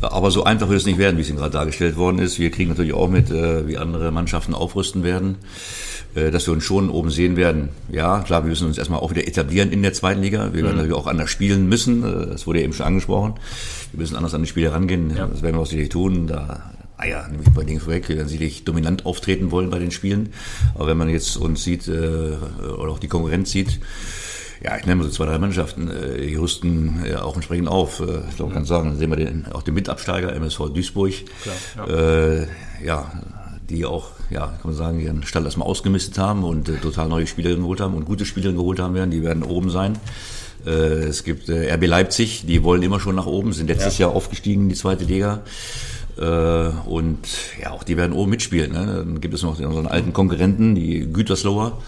Aber so einfach wird es nicht werden, wie es Ihnen gerade dargestellt worden ist. Wir kriegen natürlich auch mit, äh, wie andere Mannschaften aufrüsten werden, äh, dass wir uns schon oben sehen werden. Ja, klar, wir müssen uns erstmal auch wieder etablieren in der zweiten Liga. Wir werden natürlich auch anders spielen müssen. Äh, Das wurde ja eben schon angesprochen. Wir müssen anders an die Spiele rangehen. Das werden wir auch sicherlich tun. Da Ah ja, nehme ich ein paar Dinge vorweg. Wir werden sicherlich dominant auftreten wollen bei den Spielen. Aber wenn man jetzt uns sieht, äh, oder auch die Konkurrenz sieht, ja, ich nenne mal so zwei, drei Mannschaften, äh, die rüsten äh, auch entsprechend auf. Äh, ich glaube, man kann sagen, dann sehen wir den, auch den Mitabsteiger, MSV Duisburg. Klar, ja. Äh, ja, die auch, ja, kann man sagen, ihren Stall erstmal ausgemistet haben und äh, total neue Spielerinnen geholt haben und gute Spielerinnen geholt haben werden. Die werden oben sein. Äh, es gibt äh, RB Leipzig, die wollen immer schon nach oben, sind letztes Jahr aufgestiegen in die zweite Liga. Äh, und ja, auch die werden oben mitspielen. Ne? Dann gibt es noch unseren alten Konkurrenten, die Gütersloher.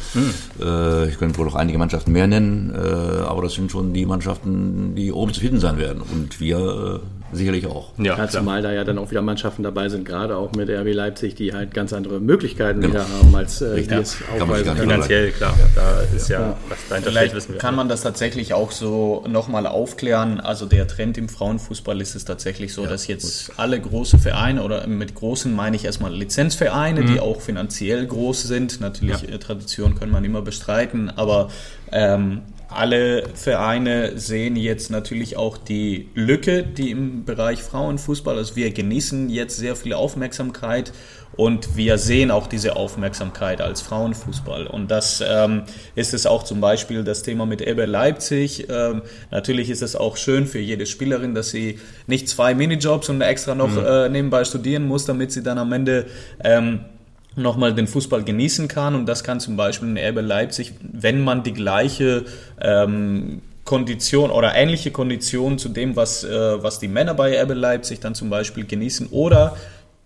Äh, ich könnte wohl noch einige Mannschaften mehr nennen, äh, aber das sind schon die Mannschaften, die oben zu finden sein werden. Und wir sicherlich auch. Ja, Ja, zumal da ja dann auch wieder Mannschaften dabei sind, gerade auch mit RB Leipzig, die halt ganz andere Möglichkeiten wieder haben, als äh, die Ja, es aufweisen. Finanziell, klar. Da ist ja, was dahinter steht, Vielleicht wissen wir. kann man das tatsächlich auch so nochmal aufklären. Also der Trend im Frauenfußball ist es tatsächlich so, dass jetzt alle große Vereine oder mit großen meine ich erstmal Lizenzvereine, die auch finanziell groß sind. Natürlich äh, Tradition kann man immer bestreiten, aber ähm, alle Vereine sehen jetzt natürlich auch die Lücke, die im Bereich Frauenfußball, also wir genießen jetzt sehr viel Aufmerksamkeit und wir sehen auch diese Aufmerksamkeit als Frauenfußball. Und das ähm, ist es auch zum Beispiel das Thema mit Eber Leipzig. Ähm, natürlich ist es auch schön für jede Spielerin, dass sie nicht zwei Minijobs und extra noch äh, nebenbei studieren muss, damit sie dann am Ende ähm, nochmal den Fußball genießen kann. Und das kann zum Beispiel in Erbe Leipzig, wenn man die gleiche ähm, Kondition oder ähnliche Kondition zu dem, was, äh, was die Männer bei Erbe Leipzig dann zum Beispiel genießen oder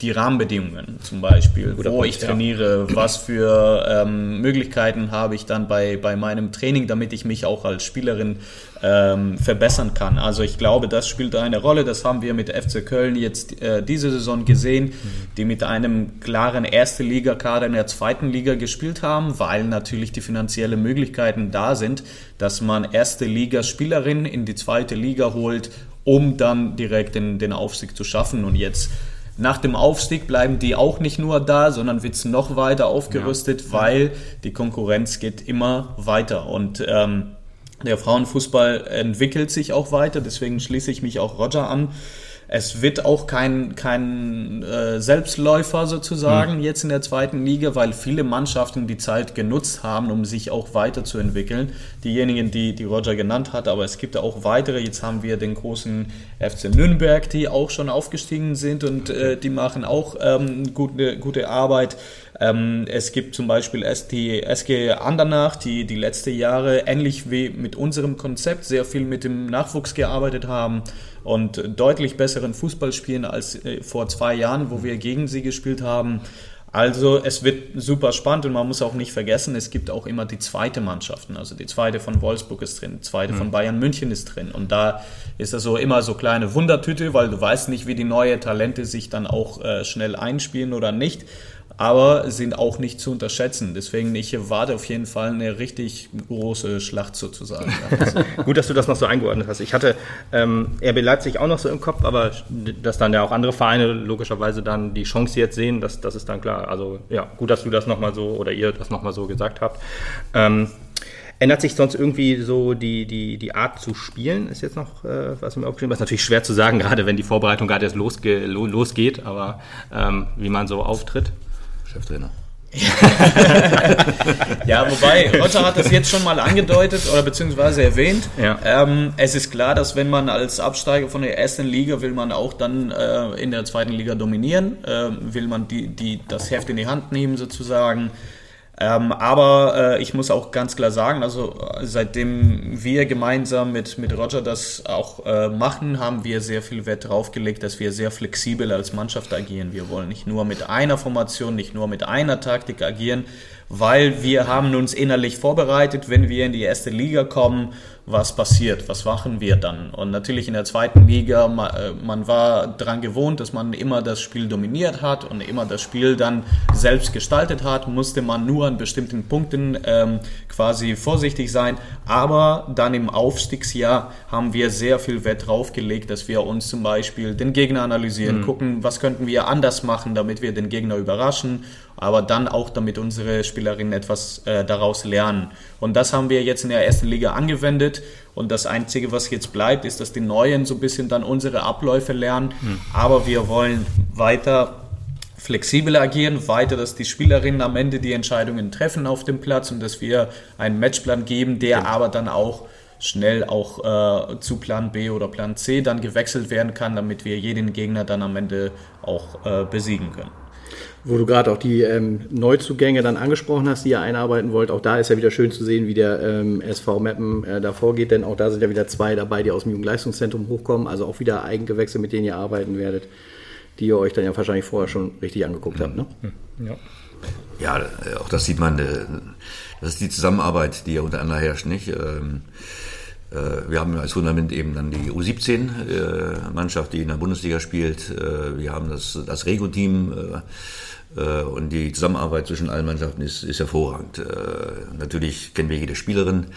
die Rahmenbedingungen zum Beispiel, Guter wo Punkt, ich ja. trainiere, was für ähm, Möglichkeiten habe ich dann bei, bei meinem Training, damit ich mich auch als Spielerin ähm, verbessern kann. Also ich glaube, das spielt eine Rolle. Das haben wir mit FC Köln jetzt äh, diese Saison gesehen, die mit einem klaren erste Liga-Kader in der zweiten Liga gespielt haben, weil natürlich die finanziellen Möglichkeiten da sind, dass man erste Liga-Spielerin in die zweite Liga holt, um dann direkt den, den Aufstieg zu schaffen. Und jetzt nach dem Aufstieg bleiben die auch nicht nur da, sondern wird es noch weiter aufgerüstet, weil die Konkurrenz geht immer weiter. Und ähm, der Frauenfußball entwickelt sich auch weiter, deswegen schließe ich mich auch Roger an. Es wird auch kein, kein äh, Selbstläufer sozusagen jetzt in der zweiten Liga, weil viele Mannschaften die Zeit genutzt haben, um sich auch weiterzuentwickeln. Diejenigen, die, die Roger genannt hat, aber es gibt auch weitere. Jetzt haben wir den großen FC Nürnberg, die auch schon aufgestiegen sind und äh, die machen auch ähm, gute, gute Arbeit. Ähm, es gibt zum Beispiel die SG Andernach, die die letzten Jahre ähnlich wie mit unserem Konzept sehr viel mit dem Nachwuchs gearbeitet haben und deutlich besseren Fußball spielen als äh, vor zwei Jahren, wo wir gegen sie gespielt haben. Also es wird super spannend und man muss auch nicht vergessen, es gibt auch immer die zweite Mannschaften. Also die zweite von Wolfsburg ist drin, die zweite von Bayern München ist drin. Und da ist das so immer so kleine Wundertüte, weil du weißt nicht, wie die neue Talente sich dann auch äh, schnell einspielen oder nicht. Aber sind auch nicht zu unterschätzen. Deswegen, ich erwarte auf jeden Fall eine richtig große Schlacht sozusagen. Gut, dass du das noch so eingeordnet hast. Ich hatte ähm, RB Leipzig auch noch so im Kopf, aber dass dann ja auch andere Vereine logischerweise dann die Chance jetzt sehen, das, das ist dann klar. Also ja, gut, dass du das nochmal so oder ihr das nochmal so gesagt habt. Ähm, Ändert sich sonst irgendwie so die, die, die Art zu spielen? Ist jetzt noch äh, was mir aufgeschrieben. Ist natürlich schwer zu sagen, gerade wenn die Vorbereitung gerade erst losge lo losgeht, aber ähm, wie man so auftritt. Cheftrainer. Ja, wobei, Roger hat das jetzt schon mal angedeutet oder beziehungsweise erwähnt. Ja. Ähm, es ist klar, dass wenn man als Absteiger von der ersten Liga will man auch dann äh, in der zweiten Liga dominieren, äh, will man die, die, das Heft in die Hand nehmen sozusagen. Ähm, aber äh, ich muss auch ganz klar sagen, also äh, seitdem wir gemeinsam mit, mit Roger das auch äh, machen, haben wir sehr viel Wert drauf gelegt, dass wir sehr flexibel als Mannschaft agieren. Wir wollen nicht nur mit einer Formation, nicht nur mit einer Taktik agieren, weil wir haben uns innerlich vorbereitet, wenn wir in die erste Liga kommen, was passiert, was machen wir dann? Und natürlich in der zweiten Liga, äh, man war dran gewohnt, dass man immer das Spiel dominiert hat und immer das Spiel dann selbst gestaltet hat, musste man nur an bestimmten Punkten ähm, quasi vorsichtig sein. Aber dann im Aufstiegsjahr haben wir sehr viel Wert drauf gelegt, dass wir uns zum Beispiel den Gegner analysieren, gucken, was könnten wir anders machen, damit wir den Gegner überraschen aber dann auch damit unsere Spielerinnen etwas äh, daraus lernen. Und das haben wir jetzt in der ersten Liga angewendet. Und das Einzige, was jetzt bleibt, ist, dass die Neuen so ein bisschen dann unsere Abläufe lernen. Aber wir wollen weiter flexibel agieren, weiter, dass die Spielerinnen am Ende die Entscheidungen treffen auf dem Platz und dass wir einen Matchplan geben, der aber dann auch schnell auch äh, zu Plan B oder Plan C dann gewechselt werden kann, damit wir jeden Gegner dann am Ende auch äh, besiegen können. Wo du gerade auch die ähm, Neuzugänge dann angesprochen hast, die ihr einarbeiten wollt, auch da ist ja wieder schön zu sehen, wie der ähm, SV Meppen äh, da vorgeht, denn auch da sind ja wieder zwei dabei, die aus dem Jugendleistungszentrum hochkommen, also auch wieder Eigengewächse, mit denen ihr arbeiten werdet, die ihr euch dann ja wahrscheinlich vorher schon richtig angeguckt habt. Ne? Ja. Ja, äh, auch das sieht man, äh, das ist die Zusammenarbeit, die ja untereinander herrscht, nicht? Ähm, äh, Wir haben als Fundament eben dann die U17-Mannschaft, die in der Bundesliga spielt. Wir haben das, das Rego-Team und die Zusammenarbeit zwischen allen Mannschaften ist, ist hervorragend. Äh, Natürlich kennen wir jede Spielerin.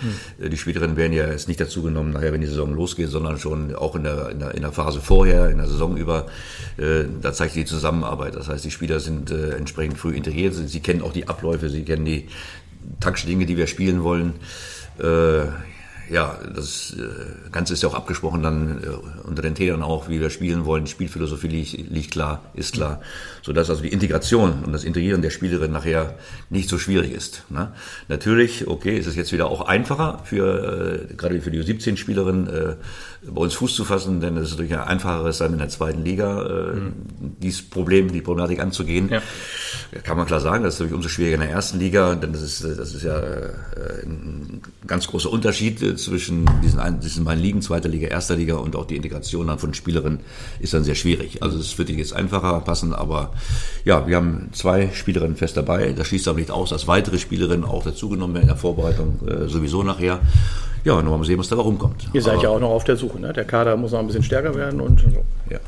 Äh, Die Spielerinnen werden ja jetzt nicht dazu genommen, nachher, wenn die Saison losgeht, sondern schon auch in der, in der, in der Phase vorher, in der Saison über. Äh, Da zeigt die Zusammenarbeit. Das heißt, die Spieler sind äh, entsprechend früh integriert. Sie kennen auch die Abläufe, sie kennen die taktischen Dinge, die wir spielen wollen. Ja, das äh, Ganze ist ja auch abgesprochen dann äh, unter den Tätern auch, wie wir spielen wollen. Die Spielphilosophie liegt, liegt klar, ist klar, sodass also die Integration und das Integrieren der Spielerin nachher nicht so schwierig ist. Ne? Natürlich, okay, ist es jetzt wieder auch einfacher für äh, gerade für die 17-Spielerin äh, bei uns Fuß zu fassen, denn es ist natürlich ein einfacheres dann in der zweiten Liga äh, dieses Problem, die Problematik anzugehen. Ja. Kann man klar sagen, das ist natürlich umso schwieriger in der ersten Liga, denn das ist, das ist ja ein ganz großer Unterschied zwischen diesen, diesen beiden Ligen, zweiter Liga, erster Liga und auch die Integration dann von Spielerinnen ist dann sehr schwierig. Also es wird jetzt einfacher passen, aber ja, wir haben zwei Spielerinnen fest dabei. Das schließt aber nicht aus, dass weitere Spielerinnen auch dazugenommen werden in der Vorbereitung äh, sowieso nachher. Ja, und mal sehen, was dabei rumkommt. Ihr seid aber, ja auch noch auf der Suche. Ne? Der Kader muss noch ein bisschen stärker werden und Ja.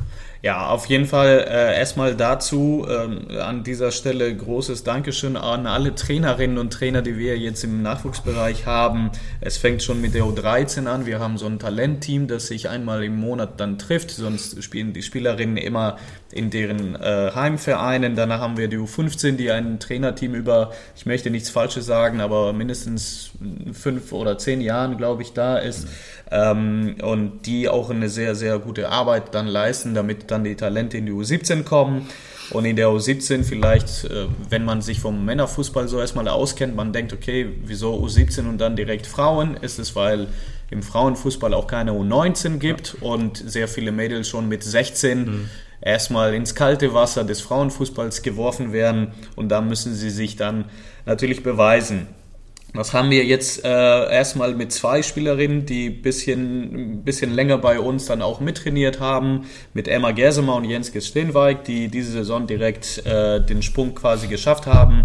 Ja, auf jeden Fall äh, erstmal dazu ähm, an dieser Stelle großes Dankeschön an alle Trainerinnen und Trainer, die wir jetzt im Nachwuchsbereich haben. Es fängt schon mit der U13 an. Wir haben so ein Talentteam, das sich einmal im Monat dann trifft. Sonst spielen die Spielerinnen immer in deren äh, Heimvereinen. Danach haben wir die U15, die ein Trainerteam über, ich möchte nichts Falsches sagen, aber mindestens fünf oder zehn Jahren, glaube ich, da ist. Ähm, und die auch eine sehr, sehr gute Arbeit dann leisten, damit dann die Talente in die U17 kommen. Und in der U17 vielleicht, äh, wenn man sich vom Männerfußball so erstmal auskennt, man denkt, okay, wieso U17 und dann direkt Frauen? Ist es, weil im Frauenfußball auch keine U19 gibt und sehr viele Mädels schon mit 16 erstmal ins kalte Wasser des Frauenfußballs geworfen werden und da müssen sie sich dann natürlich beweisen. Das haben wir jetzt äh, erstmal mit zwei Spielerinnen, die bisschen, ein bisschen länger bei uns dann auch mittrainiert haben, mit Emma Gersemer und Jens Steenweig, die diese Saison direkt äh, den Sprung quasi geschafft haben.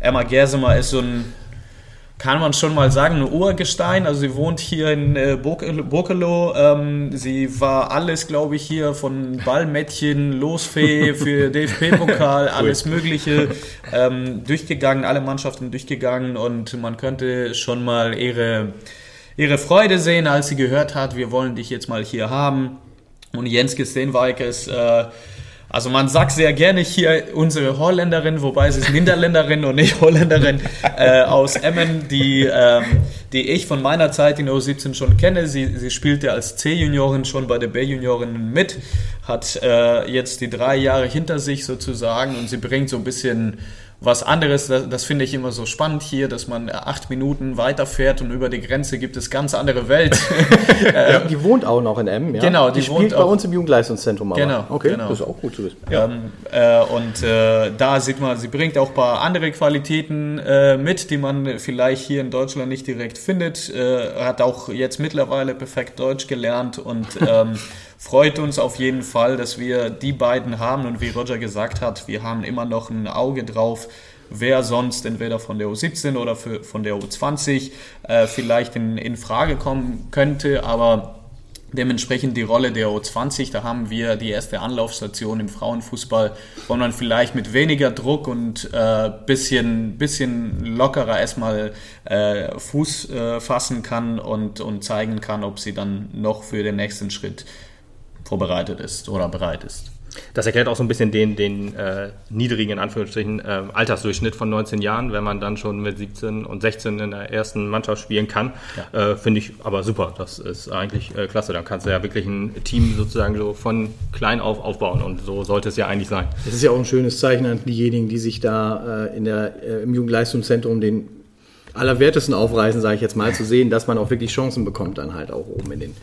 Emma Gersemer ist so ein, kann man schon mal sagen, ein Urgestein. Also sie wohnt hier in äh, Burkelo. Ähm, sie war alles, glaube ich, hier von Ballmädchen, Losfee für DFB-Pokal, alles Mögliche ähm, durchgegangen, alle Mannschaften durchgegangen und man könnte schon mal ihre, ihre Freude sehen, als sie gehört hat, wir wollen dich jetzt mal hier haben. Und Jens ist... Äh, also man sagt sehr gerne hier unsere Holländerin, wobei sie ist Niederländerin und nicht Holländerin äh, aus Emmen, die, ähm, die ich von meiner Zeit in der U17 schon kenne. Sie, sie spielte als C-Juniorin schon bei der B-Juniorin mit, hat äh, jetzt die drei Jahre hinter sich sozusagen und sie bringt so ein bisschen was anderes, das, das finde ich immer so spannend hier, dass man acht Minuten weiterfährt und über die Grenze gibt es ganz andere Welt. ja, die wohnt auch noch in Emmen, ja? Genau, die, die wohnt spielt bei auch- uns im Jugendleistungszentrum. Aber. Genau, okay, genau. das ist auch gut zu wissen. Ähm, äh, und äh, da sieht man, sie bringt auch ein paar andere Qualitäten äh, mit, die man vielleicht hier in Deutschland nicht direkt findet. Äh, hat auch jetzt mittlerweile perfekt Deutsch gelernt und ähm, freut uns auf jeden Fall, dass wir die beiden haben. Und wie Roger gesagt hat, wir haben immer noch ein Auge drauf, wer sonst entweder von der U17 oder für, von der U20 äh, vielleicht in, in Frage kommen könnte. Aber Dementsprechend die Rolle der U20, da haben wir die erste Anlaufstation im Frauenfußball, wo man vielleicht mit weniger Druck und äh, bisschen, bisschen lockerer erstmal äh, Fuß äh, fassen kann und, und zeigen kann, ob sie dann noch für den nächsten Schritt vorbereitet ist oder bereit ist. Das erklärt auch so ein bisschen den, den äh, niedrigen, in Anführungsstrichen, äh, Altersdurchschnitt von 19 Jahren, wenn man dann schon mit 17 und 16 in der ersten Mannschaft spielen kann. Äh, Finde ich aber super. Das ist eigentlich äh, klasse. Dann kannst du ja wirklich ein Team sozusagen so von klein auf aufbauen und so sollte es ja eigentlich sein. Das ist ja auch ein schönes Zeichen an diejenigen, die sich da äh, in der, äh, im Jugendleistungszentrum den allerwertesten aufreißen, sage ich jetzt mal, zu sehen, dass man auch wirklich Chancen bekommt, dann halt auch oben in den,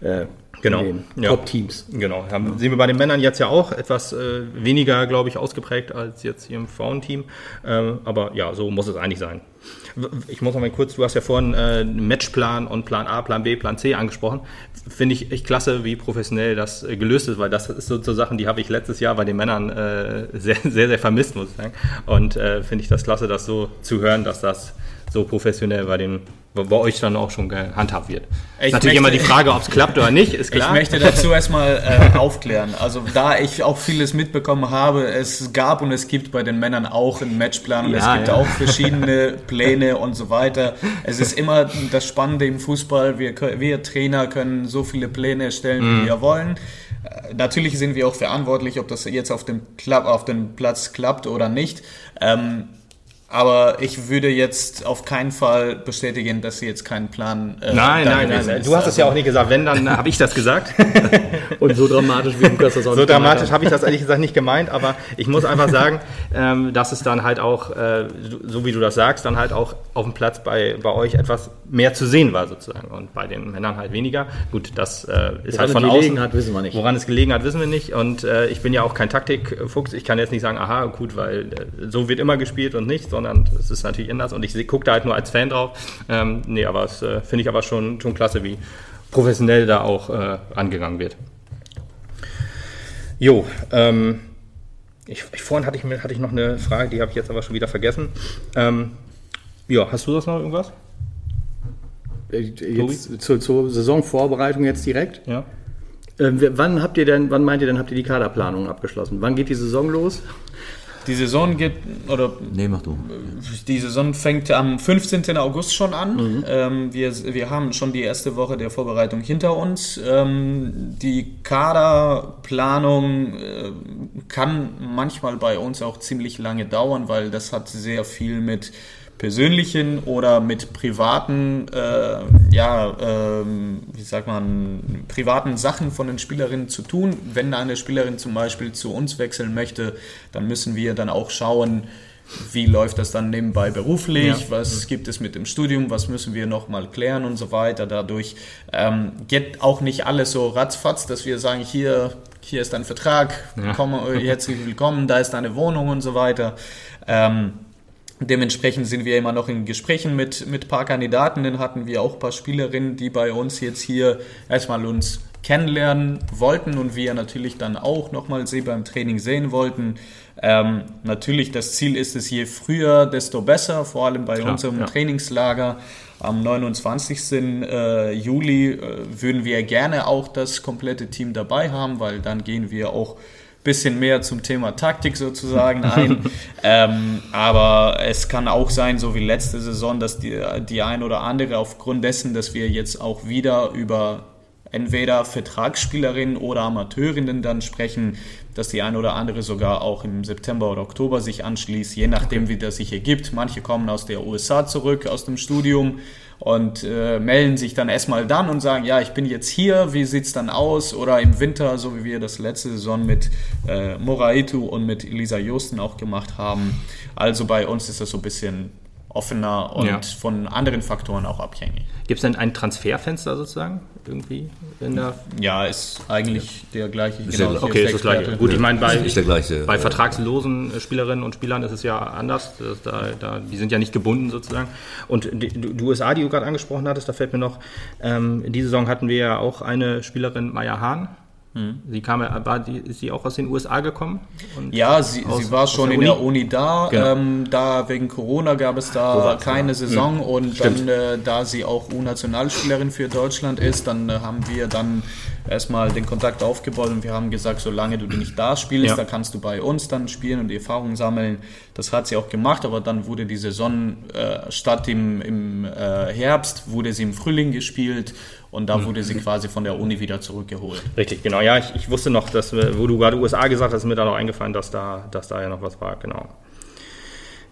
äh, Genau, ja. Top-Teams. Genau, haben, sehen wir bei den Männern jetzt ja auch etwas äh, weniger, glaube ich, ausgeprägt als jetzt hier im Frauenteam. Ähm, aber ja, so muss es eigentlich sein. Ich muss noch mal kurz, du hast ja vorhin äh, Matchplan und Plan A, Plan B, Plan C angesprochen. Finde ich echt klasse, wie professionell das äh, gelöst ist, weil das ist so, so Sachen, die habe ich letztes Jahr bei den Männern äh, sehr, sehr, sehr vermisst, muss ich sagen. Und äh, finde ich das klasse, das so zu hören, dass das so professionell bei den bei euch dann auch schon gehandhabt wird. Ich ist natürlich möchte- immer die Frage, ob es klappt oder nicht, ist klar. Ich möchte dazu erstmal äh, aufklären. Also da ich auch vieles mitbekommen habe, es gab und es gibt bei den Männern auch einen Matchplan und Ja, es gibt ja. auch verschiedene Pläne und so weiter. Es ist immer das Spannende im Fußball. Wir, wir Trainer können so viele Pläne erstellen, Mhm. wie wir wollen. Äh, Natürlich sind wir auch verantwortlich, ob das jetzt auf dem, Klapp, auf dem Platz klappt oder nicht. Ähm, aber ich würde jetzt auf keinen Fall bestätigen, dass sie jetzt keinen Plan äh, Nein, nein, nein. Du hast es ja Also- auch nicht gesagt. Wenn, dann habe ich das gesagt. Und so dramatisch wie Lukas das auch So dramatisch habe ich das ehrlich gesagt nicht gemeint, aber ich muss einfach sagen, ähm, dass es dann halt auch, äh, so wie du das sagst, dann halt auch auf dem Platz bei, bei euch etwas mehr zu sehen war sozusagen und bei den Männern halt weniger. Gut, das äh, ist Woran halt es von gelegen außen. hat, wissen wir nicht. Woran es gelegen hat, wissen wir nicht. Und äh, ich bin ja auch kein Taktikfuchs. Ich kann jetzt nicht sagen, aha, gut, weil äh, so wird immer gespielt und nicht, sondern es ist natürlich anders. Und ich gucke da halt nur als Fan drauf. Ähm, nee, aber es äh, finde ich aber schon, schon klasse, wie professionell da auch äh, angegangen wird. Jo, ähm, ich, ich, vorhin hatte ich, hatte ich noch eine Frage, die habe ich jetzt aber schon wieder vergessen. Ähm, ja, hast du das noch irgendwas? Äh, Jetzt zur, zur Saisonvorbereitung jetzt direkt. Ja. Ähm, wann habt ihr denn, wann meint ihr denn, habt ihr die Kaderplanung abgeschlossen? Wann geht die Saison los? Die Saison geht, oder Nee, mach du. die Saison fängt am 15. August schon an. Ähm, wir, wir haben schon die erste Woche der Vorbereitung hinter uns. Ähm, die Kaderplanung äh, kann manchmal bei uns auch ziemlich lange dauern, weil das hat sehr viel mit persönlichen oder mit privaten, äh, ja, ähm, wie sagt man, privaten Sachen von den Spielerinnen zu tun. Wenn eine Spielerin zum Beispiel zu uns wechseln möchte, dann müssen wir dann auch schauen, wie läuft das dann nebenbei beruflich, Ja. was gibt es mit dem Studium, was müssen wir nochmal klären und so weiter. Dadurch ähm, geht auch nicht alles so ratzfatz, dass wir sagen, hier, hier ist dein Vertrag, komm, äh, herzlich willkommen, da ist deine Wohnung und so weiter. Ähm, Dementsprechend sind wir immer noch in Gesprächen mit, mit ein paar Kandidaten. Dann hatten wir auch ein paar Spielerinnen, die bei uns jetzt hier erstmal uns kennenlernen wollten und wir natürlich dann auch nochmal sie beim Training sehen wollten. Ähm, natürlich, das Ziel ist es, je früher, desto besser, vor allem bei unserem ja. Trainingslager. Am 29. äh, Juli äh, würden wir gerne auch das komplette Team dabei haben, weil dann gehen wir auch bisschen mehr zum Thema Taktik sozusagen ein. ähm, aber es kann auch sein, so wie letzte Saison, dass die, die ein oder andere aufgrund dessen, dass wir jetzt auch wieder über entweder Vertragsspielerinnen oder Amateurinnen dann sprechen, dass die eine oder andere sogar auch im September oder Oktober sich anschließt, je nachdem, wie das sich ergibt. Manche kommen aus der USA zurück, aus dem Studium und äh, melden sich dann erstmal dann und sagen, ja, ich bin jetzt hier, wie sieht's dann aus? Oder im Winter, so wie wir das letzte Saison mit äh, Moraitu und mit Elisa Josten auch gemacht haben. Also bei uns ist das so ein bisschen offener und Ja. von anderen Faktoren auch abhängig. Gibt es denn ein Transferfenster sozusagen irgendwie in der Ja, ist eigentlich der gleiche. Ist der- hier Okay, der ist das gleiche. Gut, ich meine, bei, Ist der gleiche. bei vertragslosen äh, Spielerinnen und Spielern ist es ja anders. Das, da, da, die sind ja nicht gebunden sozusagen. Und die, die USA, die du gerade angesprochen hattest, da fällt mir noch, ähm, in dieser Saison hatten wir ja auch eine Spielerin, Maya Hahn. Sie kam, ja- war die, ist sie auch aus den USA gekommen? Ja, sie, Aus- sie war schon der in der Uni? Da. Genau. Ähm, da wegen Corona gab es da keine ja. Saison Mhm. und Stimmt. dann, äh, da sie auch U-Nationalspielerin für Deutschland ist, dann äh, haben wir dann erstmal den Kontakt aufgebaut und wir haben gesagt, solange du nicht da spielst, Ja. da kannst du bei uns dann spielen und die Erfahrung sammeln. Das hat sie auch gemacht, aber dann wurde die Saison äh, statt im, im äh, Herbst, wurde sie im Frühling gespielt und da wurde sie quasi von der Uni wieder zurückgeholt. Richtig, genau. Ja, ich, ich wusste noch, dass, wir- wo du gerade USA gesagt hast, ist mir da noch eingefallen, dass da, dass da ja noch was war, genau.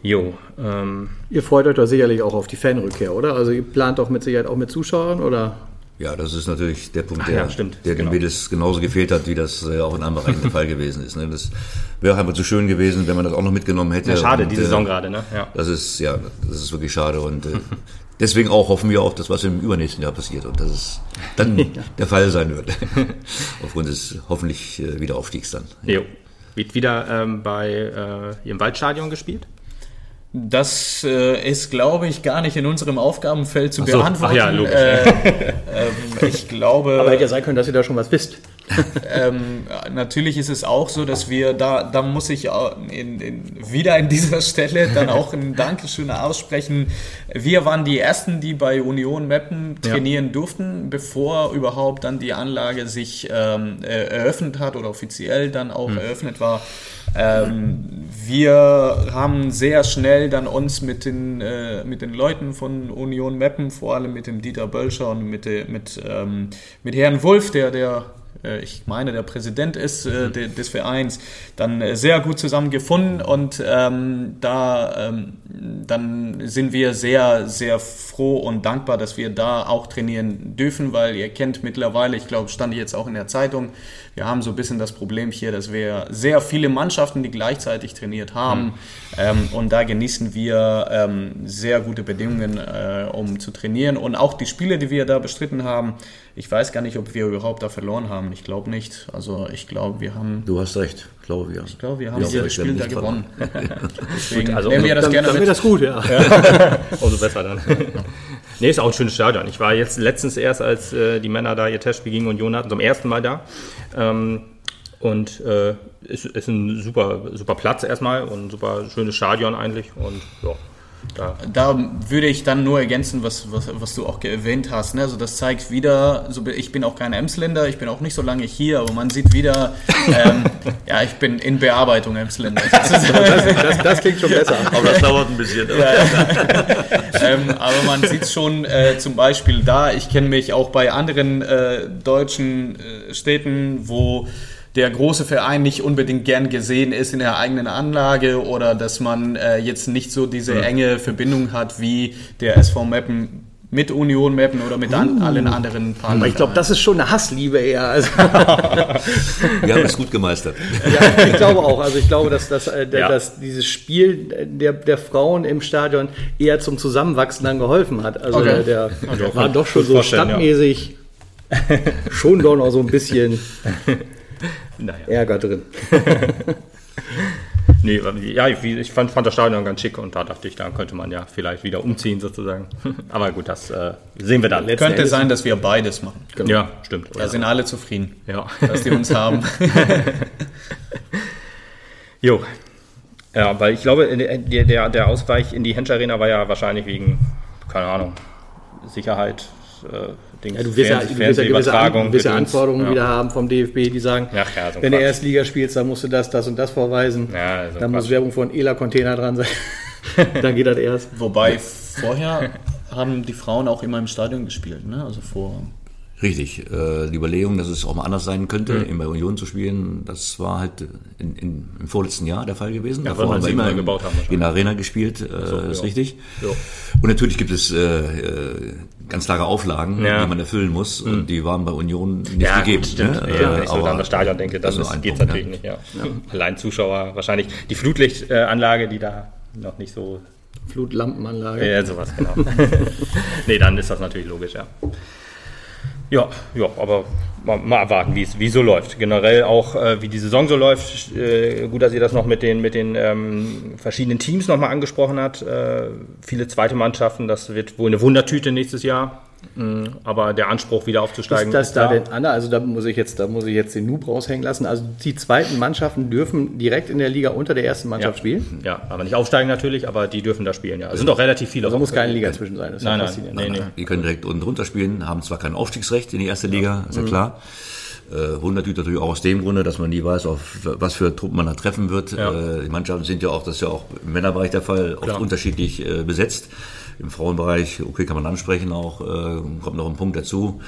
Jo, ähm, Ihr freut euch doch sicherlich auch auf die Fanrückkehr, oder? Also ihr plant doch mit Sicherheit auch mit Zuschauern, oder? Ja, das ist natürlich der Punkt, der, ja, stimmt, der den genau. Mädels genauso gefehlt hat, wie das äh, auch in anderen Bereichen der Fall gewesen ist. Ne? Das wäre auch einfach zu schön gewesen, wenn man das auch noch mitgenommen hätte. ja, schade, Und, die äh, Saison gerade, ne? Ja. Das ist, ja, das ist wirklich schade und äh, deswegen auch hoffen wir auch, dass was im übernächsten Jahr passiert und dass es dann der Fall sein wird. Aufgrund des hoffentlich äh, Wiederaufstiegs dann. Jo. Wird wieder ähm, bei äh, im Waldstadion gespielt? Das äh, ist, glaube ich, gar nicht in unserem Aufgabenfeld zu Ach so, beantworten. ach ja, logisch. Äh, ähm, ich glaube, Aber hätte ja sein können, dass ihr da schon was wisst. ähm, natürlich ist es auch so, dass wir da, da muss ich in, in, wieder an dieser Stelle dann auch ein Dankeschön aussprechen. Wir waren die ersten, die bei Union Meppen Ja. trainieren durften, bevor überhaupt dann die Anlage sich ähm, äh, eröffnet hat oder offiziell dann auch eröffnet war. Ähm, wir haben sehr schnell dann uns mit den, äh, mit den Leuten von Union Meppen, vor allem mit dem Dieter Bölscher und mit, der- mit, ähm, mit Herrn Wulff, der der äh, ich meine, der Präsident ist äh, de, des Vereins, dann äh, sehr gut zusammengefunden und ähm, da ähm, dann sind wir sehr, sehr froh und dankbar, dass wir da auch trainieren dürfen, weil ihr kennt mittlerweile, ich glaube, stand jetzt auch in der Zeitung, wir haben so ein bisschen das Problem hier, dass wir sehr viele Mannschaften, die gleichzeitig trainiert haben. Mhm. Ähm, und da genießen wir ähm, sehr gute Bedingungen, äh, um zu trainieren. Und auch die Spiele, die wir da bestritten haben, ich weiß gar nicht, ob wir überhaupt da verloren haben. Ich glaube nicht. Also ich glaube, wir haben. Du hast recht, glaube wir. Ich glaube, wir haben jedes Spiel da gewonnen. Deswegen gut, also nehmen wir das dann, gerne dann mit. das gut, ja. ja. Umso besser dann. nee, ist auch ein schönes Stadion. Ich war jetzt letztens erst, als äh, die Männer da ihr Testspiel gegen Union hatten, zum ersten Mal da. Ähm, und äh, ist, ist ein super, super Platz erstmal und ein super schönes Stadion eigentlich. Und ja, da. da. würde ich dann nur ergänzen, was, was, was du auch erwähnt hast. Ne? Also das zeigt wieder, so, ich bin auch kein Emsländer, ich bin auch nicht so lange hier, aber man sieht wieder, ähm, ja, ich bin in Bearbeitung Emsländer. Das, das, das, klingt schon besser. Aber das dauert ein bisschen. ähm, aber man sieht schon äh, zum Beispiel da, ich kenne mich auch bei anderen äh, deutschen äh, Städten, wo der große Verein nicht unbedingt gern gesehen ist in der eigenen Anlage oder dass man äh, jetzt nicht so diese enge Verbindung hat wie der SV Meppen mit Union Mappen oder mit an, allen anderen Partnern. Ich glaube, das ist schon eine Hassliebe eher. Also Wir haben es gut gemeistert. Ja, ich glaube auch. Also ich glaube, dass, dass, äh, ja. dass dieses Spiel der, der Frauen im Stadion eher zum Zusammenwachsen dann geholfen hat. Also okay. der, der war doch schon so stadtmäßig ja. schon doch noch so ein bisschen naja. Ärger drin. nee, ja, ich fand, fand das Stadion ganz schick und da dachte ich, da könnte man ja vielleicht wieder umziehen sozusagen. Aber gut, das äh, sehen wir dann. Letzten Könnte Endes. sein, dass wir beides machen. Genau. Ja, stimmt. Da sind alle zufrieden, ja. dass die uns haben. jo. Ja, weil ich glaube, der, der, der Ausweich in die Hensch Arena war ja wahrscheinlich wegen, keine Ahnung, Sicherheit, äh, Dings, ja, du wirst ja, du wirst ja gewisse, An, gewisse Anforderungen ja. wieder haben vom DFB, die sagen, Ach, ja, so wenn du Erstliga spielst, dann musst du das, das und das vorweisen. Ja, so dann Quatsch. muss Werbung von ELA-Container dran sein. dann geht das erst. Wobei vorher haben die Frauen auch immer im Stadion gespielt, ne? Also vor Richtig. Äh, die Überlegung, dass es auch mal anders sein könnte, mhm. in bei Union zu spielen, das war halt in, in, im vorletzten Jahr der Fall gewesen. Ja, Davor haben wir immer in, gebaut haben in der Arena gespielt, äh, so, ist ja. richtig. Ja. Und natürlich gibt es äh, äh, ganz klare Auflagen, ja. die man erfüllen muss. Mhm. Und die waren bei Union nicht ja, gegeben. Gut, ne? ja, wenn ich so an das Stadion denke, dann geht es natürlich nicht. Ja. Allein Zuschauer, wahrscheinlich die Flutlichtanlage, die da noch nicht so Flutlampenanlage. Ja, sowas, genau. nee, dann ist das natürlich logisch, ja. Ja, ja, aber mal, mal abwarten, wie es so läuft. Generell auch, äh, wie die Saison so läuft. Äh, gut, dass ihr das noch mit den, mit den ähm, verschiedenen Teams nochmal angesprochen hat. Äh, viele zweite Mannschaften, das wird wohl eine Wundertüte nächstes Jahr. Mhm. Aber der Anspruch, wieder aufzusteigen. Ist das ist da denn, Anna? Also da muss ich jetzt, da muss ich jetzt den Noob raushängen lassen. Also die zweiten Mannschaften dürfen direkt in der Liga unter der ersten Mannschaft ja. spielen? Ja, aber nicht aufsteigen natürlich, aber die dürfen da spielen. Ja, es sind doch relativ viele. Also muss keine Liga zwischen sein. Das nein, nein, nein, nein, Die können direkt unten drunter spielen, haben zwar kein Aufstiegsrecht in die erste Liga, ist ja mhm. klar. Äh, wundert mich natürlich auch aus dem Grunde, dass man nie weiß, auf was für Truppen man da treffen wird. Ja. Äh, die Mannschaften sind ja auch, das ist ja auch im Männerbereich der Fall, oft unterschiedlich äh, besetzt. Im Frauenbereich, okay, kann man ansprechen auch, äh, kommt noch ein Punkt dazu.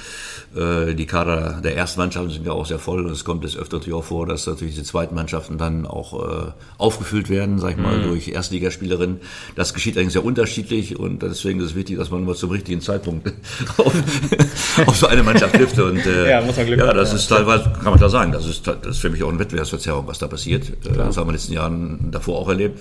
Äh, die Kader der ersten Mannschaften sind ja auch sehr voll und es kommt des öfter natürlich auch vor, dass natürlich diese zweiten Mannschaften dann auch äh, aufgefüllt werden, sag ich mal, mhm. durch Erstligaspielerinnen. Das geschieht eigentlich sehr unterschiedlich und deswegen ist es wichtig, dass man immer zum richtigen Zeitpunkt auf, auf so eine Mannschaft trifft. Und äh, ja, muss man Glück ja, das ist teilweise, kann man da sagen, das ist, das ist für mich auch eine Wettbewerbsverzerrung, was da passiert. Äh, das haben wir in den letzten Jahren davor auch erlebt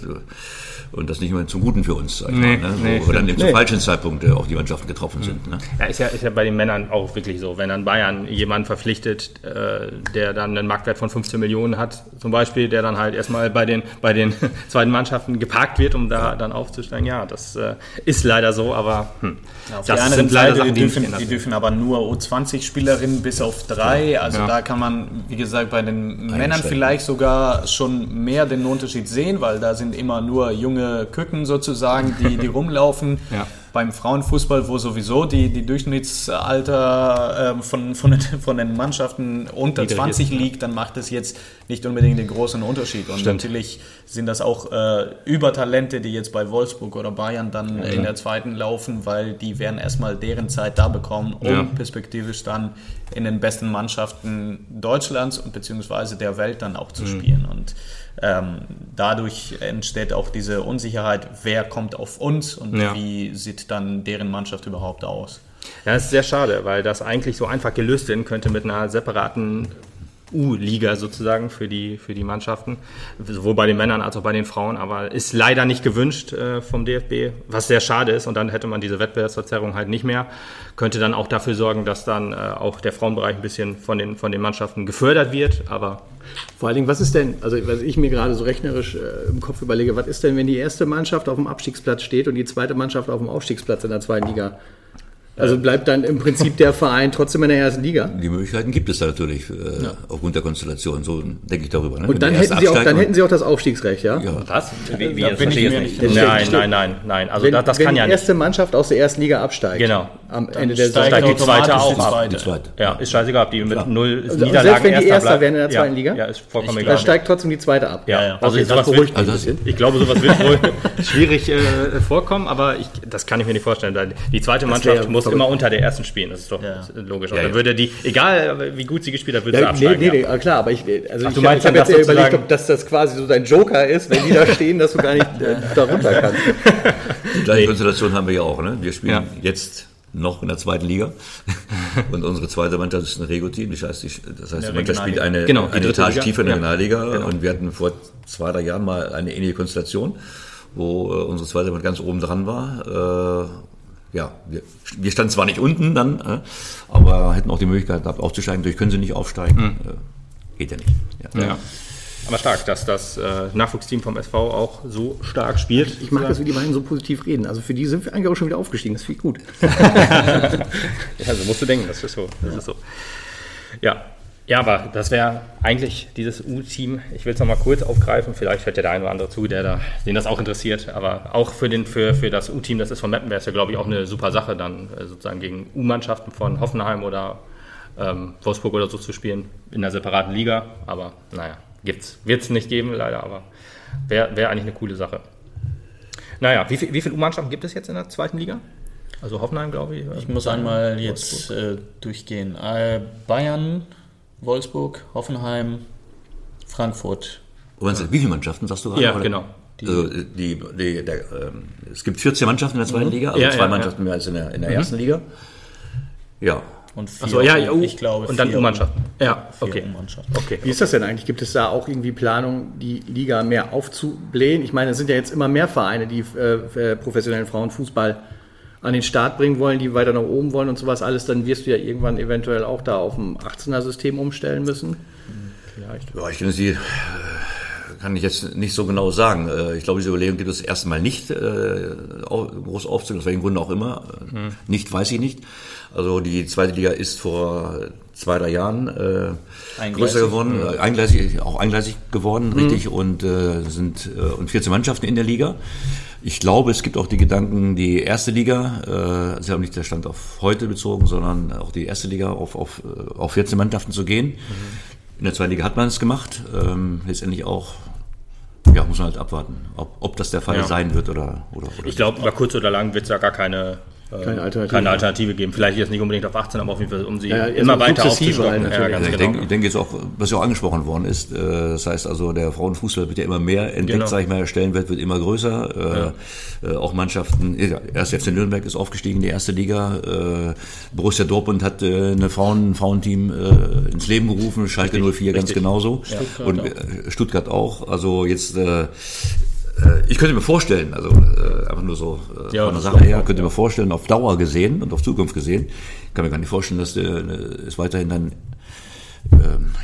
und das nicht immer zum Guten für uns, sag ich nee, mal, ne? nee, wo dann nee. falschen Zeitpunkt auch die Mannschaften getroffen mhm. sind. Ne? Ja, ist ja, ist ja bei den Männern auch wirklich so. Wenn dann Bayern jemanden verpflichtet, äh, der dann einen Marktwert von 15 Millionen hat, zum Beispiel, der dann halt erstmal bei den, bei den zweiten Mannschaften geparkt wird, um da dann aufzusteigen, ja, das äh, ist leider so, aber hm. das der anderen Seite, Sachen, die, dürfen, die dürfen aber nur U20-Spielerinnen bis auf drei, also ja. da kann man, wie gesagt, bei den Männern vielleicht sogar schon mehr den Unterschied sehen, weil da sind immer nur junge Küken sozusagen, die, die rumlaufen. Ja. beim Frauenfußball, wo sowieso die, die Durchschnittsalter äh, von, von, den, von den Mannschaften unter Niedrig 20 ist, ja. liegt, dann macht es jetzt nicht unbedingt den großen Unterschied. Und Stimmt. natürlich sind das auch äh, Übertalente, die jetzt bei Wolfsburg oder Bayern dann in der zweiten laufen, weil die werden erstmal deren Zeit da bekommen, um Ja. perspektivisch dann in den besten Mannschaften Deutschlands und beziehungsweise der Welt dann auch zu spielen. Und ähm, dadurch entsteht auch diese Unsicherheit, wer kommt auf uns und Ja. wie sieht dann deren Mannschaft überhaupt aus. Ja, das ist sehr schade, weil das eigentlich so einfach gelöst werden könnte mit einer separaten U-Liga sozusagen für die, für die Mannschaften, sowohl bei den Männern als auch bei den Frauen, aber ist leider nicht gewünscht äh, vom DFB, was sehr schade ist und dann hätte man diese Wettbewerbsverzerrung halt nicht mehr, könnte dann auch dafür sorgen, dass dann äh, auch der Frauenbereich ein bisschen von den, von den Mannschaften gefördert wird, aber Vor allen Dingen, was ist denn, also was ich mir gerade so rechnerisch äh, im Kopf überlege, was ist denn, wenn die erste Mannschaft auf dem Abstiegsplatz steht und die zweite Mannschaft auf dem Aufstiegsplatz in der zweiten Liga? Also bleibt dann im Prinzip der Verein trotzdem in der ersten Liga? Die Möglichkeiten gibt es da natürlich äh, aufgrund der Konstellation. So denke ich darüber. Ne? Und dann Wenn hätten, erste sie auch, dann und- hätten sie auch das Aufstiegsrecht, ja? ja, was? Wie, wie Da das bin ich mir jetzt nicht- Nein, Steht- nein, nein, nein, also wenn das, das wenn kann die ja nicht. erste Mannschaft aus der ersten Liga absteigt, Genau. am Dann Ende der Saison, steigt die zweite auch ab. die die zweite. Ja, ist scheißegal, ob die mit null Also Niederlagen selbst wenn die Erster bleiben. wären in der ja, zweiten Liga? Ja, ist vollkommen dann egal. steigt trotzdem die zweite ab. Ja, ja. also sowas beruhigt Also ich glaube, sowas wird wohl schwierig äh, vorkommen, aber das kann ich mir nicht vorstellen. weil Die zweite Mannschaft wäre muss immer unter der ersten spielen, das ist doch Ja. logisch. Ja, dann ja. würde die, egal wie gut sie gespielt hat, würde sie Ja, nee, absteigen. nee, ja. nee, klar, aber ich, also ich, ich habe jetzt dass überlegt, ob das, das quasi so dein Joker ist, wenn die da stehen, dass du gar nicht äh, da runter kannst. Die gleiche Konstellation haben wir ja auch. Ne? Wir spielen Ja. jetzt noch in der zweiten Liga und unsere zweite Mannschaft ist ein Rego-Team. Das heißt, die, das heißt, die Mannschaft spielt eine, Genau, die eine dritte Etage Liga. tiefer in der Ja. Regionalliga und wir hatten vor zwei, drei Jahren mal eine ähnliche Konstellation, wo äh, unsere zweite Mannschaft ganz oben dran war. Ja, wir, wir standen zwar nicht unten dann, äh, aber hätten auch die Möglichkeit gehabt aufzusteigen. Durch können sie nicht aufsteigen. Äh, geht ja nicht. Ja. Ja. Aber stark, dass das äh, Nachwuchsteam vom SV auch so stark spielt. Ich mag das, wie die beiden so positiv reden. Also für die sind wir eigentlich auch schon wieder aufgestiegen. Das finde ich gut. Ja, so musst du denken, das ist so. Das ist so. Ja. Ja, aber das wäre eigentlich dieses U-Team. Ich will es nochmal kurz aufgreifen. Vielleicht hört ja der eine oder andere zu, der da, den das auch interessiert. Aber auch für, den, für, für das U-Team, das ist von Meppen, wäre es ja, glaube ich, auch eine super Sache, dann äh, sozusagen gegen U-Mannschaften von Hoffenheim oder ähm, Wolfsburg oder so zu spielen in einer separaten Liga. Aber naja, gibt's. Wird es nicht geben, leider, aber wäre wär eigentlich eine coole Sache. Naja, wie, viel, wie viele U-Mannschaften gibt es jetzt in der zweiten Liga? Also Hoffenheim, glaube ich. Ich muss einmal jetzt äh, durchgehen. Äh, Bayern, Wolfsburg, Hoffenheim, Frankfurt. Du, wie viele Mannschaften sagst du gerade? Ja, oder? genau. also die, die, der, ähm, es gibt 14 Mannschaften in der zweiten Liga, also Ja, zwei ja, Mannschaften mehr als in der, in der ersten Liga. Ja, Und vier, Achso, ja, ja, U, ich glaube, und dann U-Mannschaften. Ja, okay. U-Mannschaften. Okay. Wie ist das denn eigentlich? Gibt es da auch irgendwie Planung, die Liga mehr aufzublähen? Ich meine, es sind ja jetzt immer mehr Vereine, die äh, äh, professionellen Frauenfußball an den Start bringen wollen, die weiter nach oben wollen und sowas alles. Dann wirst du ja irgendwann eventuell auch da auf ein 18er-System umstellen müssen. Vielleicht. Ja, ich kann sie, äh, kann ich jetzt nicht so genau sagen. Äh, Ich glaube, diese Überlegung gibt es erstmal nicht äh, groß aufzunehmen, aus welchen Gründen auch immer. Äh, Nicht, weiß ich nicht. Also die zweite Liga ist vor zwei, drei Jahren äh, Eingleisig. größer geworden, äh, eingleisig, auch eingleisig geworden, richtig, und äh, sind äh, und 14 Mannschaften in der Liga. Ich glaube, es gibt auch die Gedanken, die erste Liga, äh, sie haben nicht der Stand auf heute bezogen, sondern auch die erste Liga auf, auf, äh, auf 14 Mannschaften zu gehen. In der zweiten Liga hat man es gemacht. Ähm, letztendlich auch, ja, muss man halt abwarten, ob, ob das der Fall Ja. sein wird oder oder. oder Ich glaube, über kurz oder lang wird es da gar keine, Keine Alternative. keine Alternative geben. Vielleicht jetzt nicht unbedingt auf 18, aber auf jeden Fall, um sie Ja, immer so weiter aufzustocken. Ja, ganz Also ich, genau. denke, ich denke jetzt auch, was ja auch angesprochen worden ist, äh, das heißt also, der Frauenfußball wird ja immer mehr entdeckt, Genau. sag ich mal, der Stellenwert wird immer größer. Äh, äh, auch Mannschaften, ja, erst FC Nürnberg ist aufgestiegen in die erste Liga, äh, Borussia Dortmund hat äh, eine Frauen, ein Frauenteam äh, ins Leben gerufen, Schalke 04 ganz richtig. genauso und äh, Stuttgart auch. Also jetzt ich könnte mir vorstellen, also äh, einfach nur so äh, Ja, von der Sache her, könnte mir vorstellen, auf Dauer gesehen und auf Zukunft gesehen, kann mir gar nicht vorstellen, dass äh, es weiterhin dann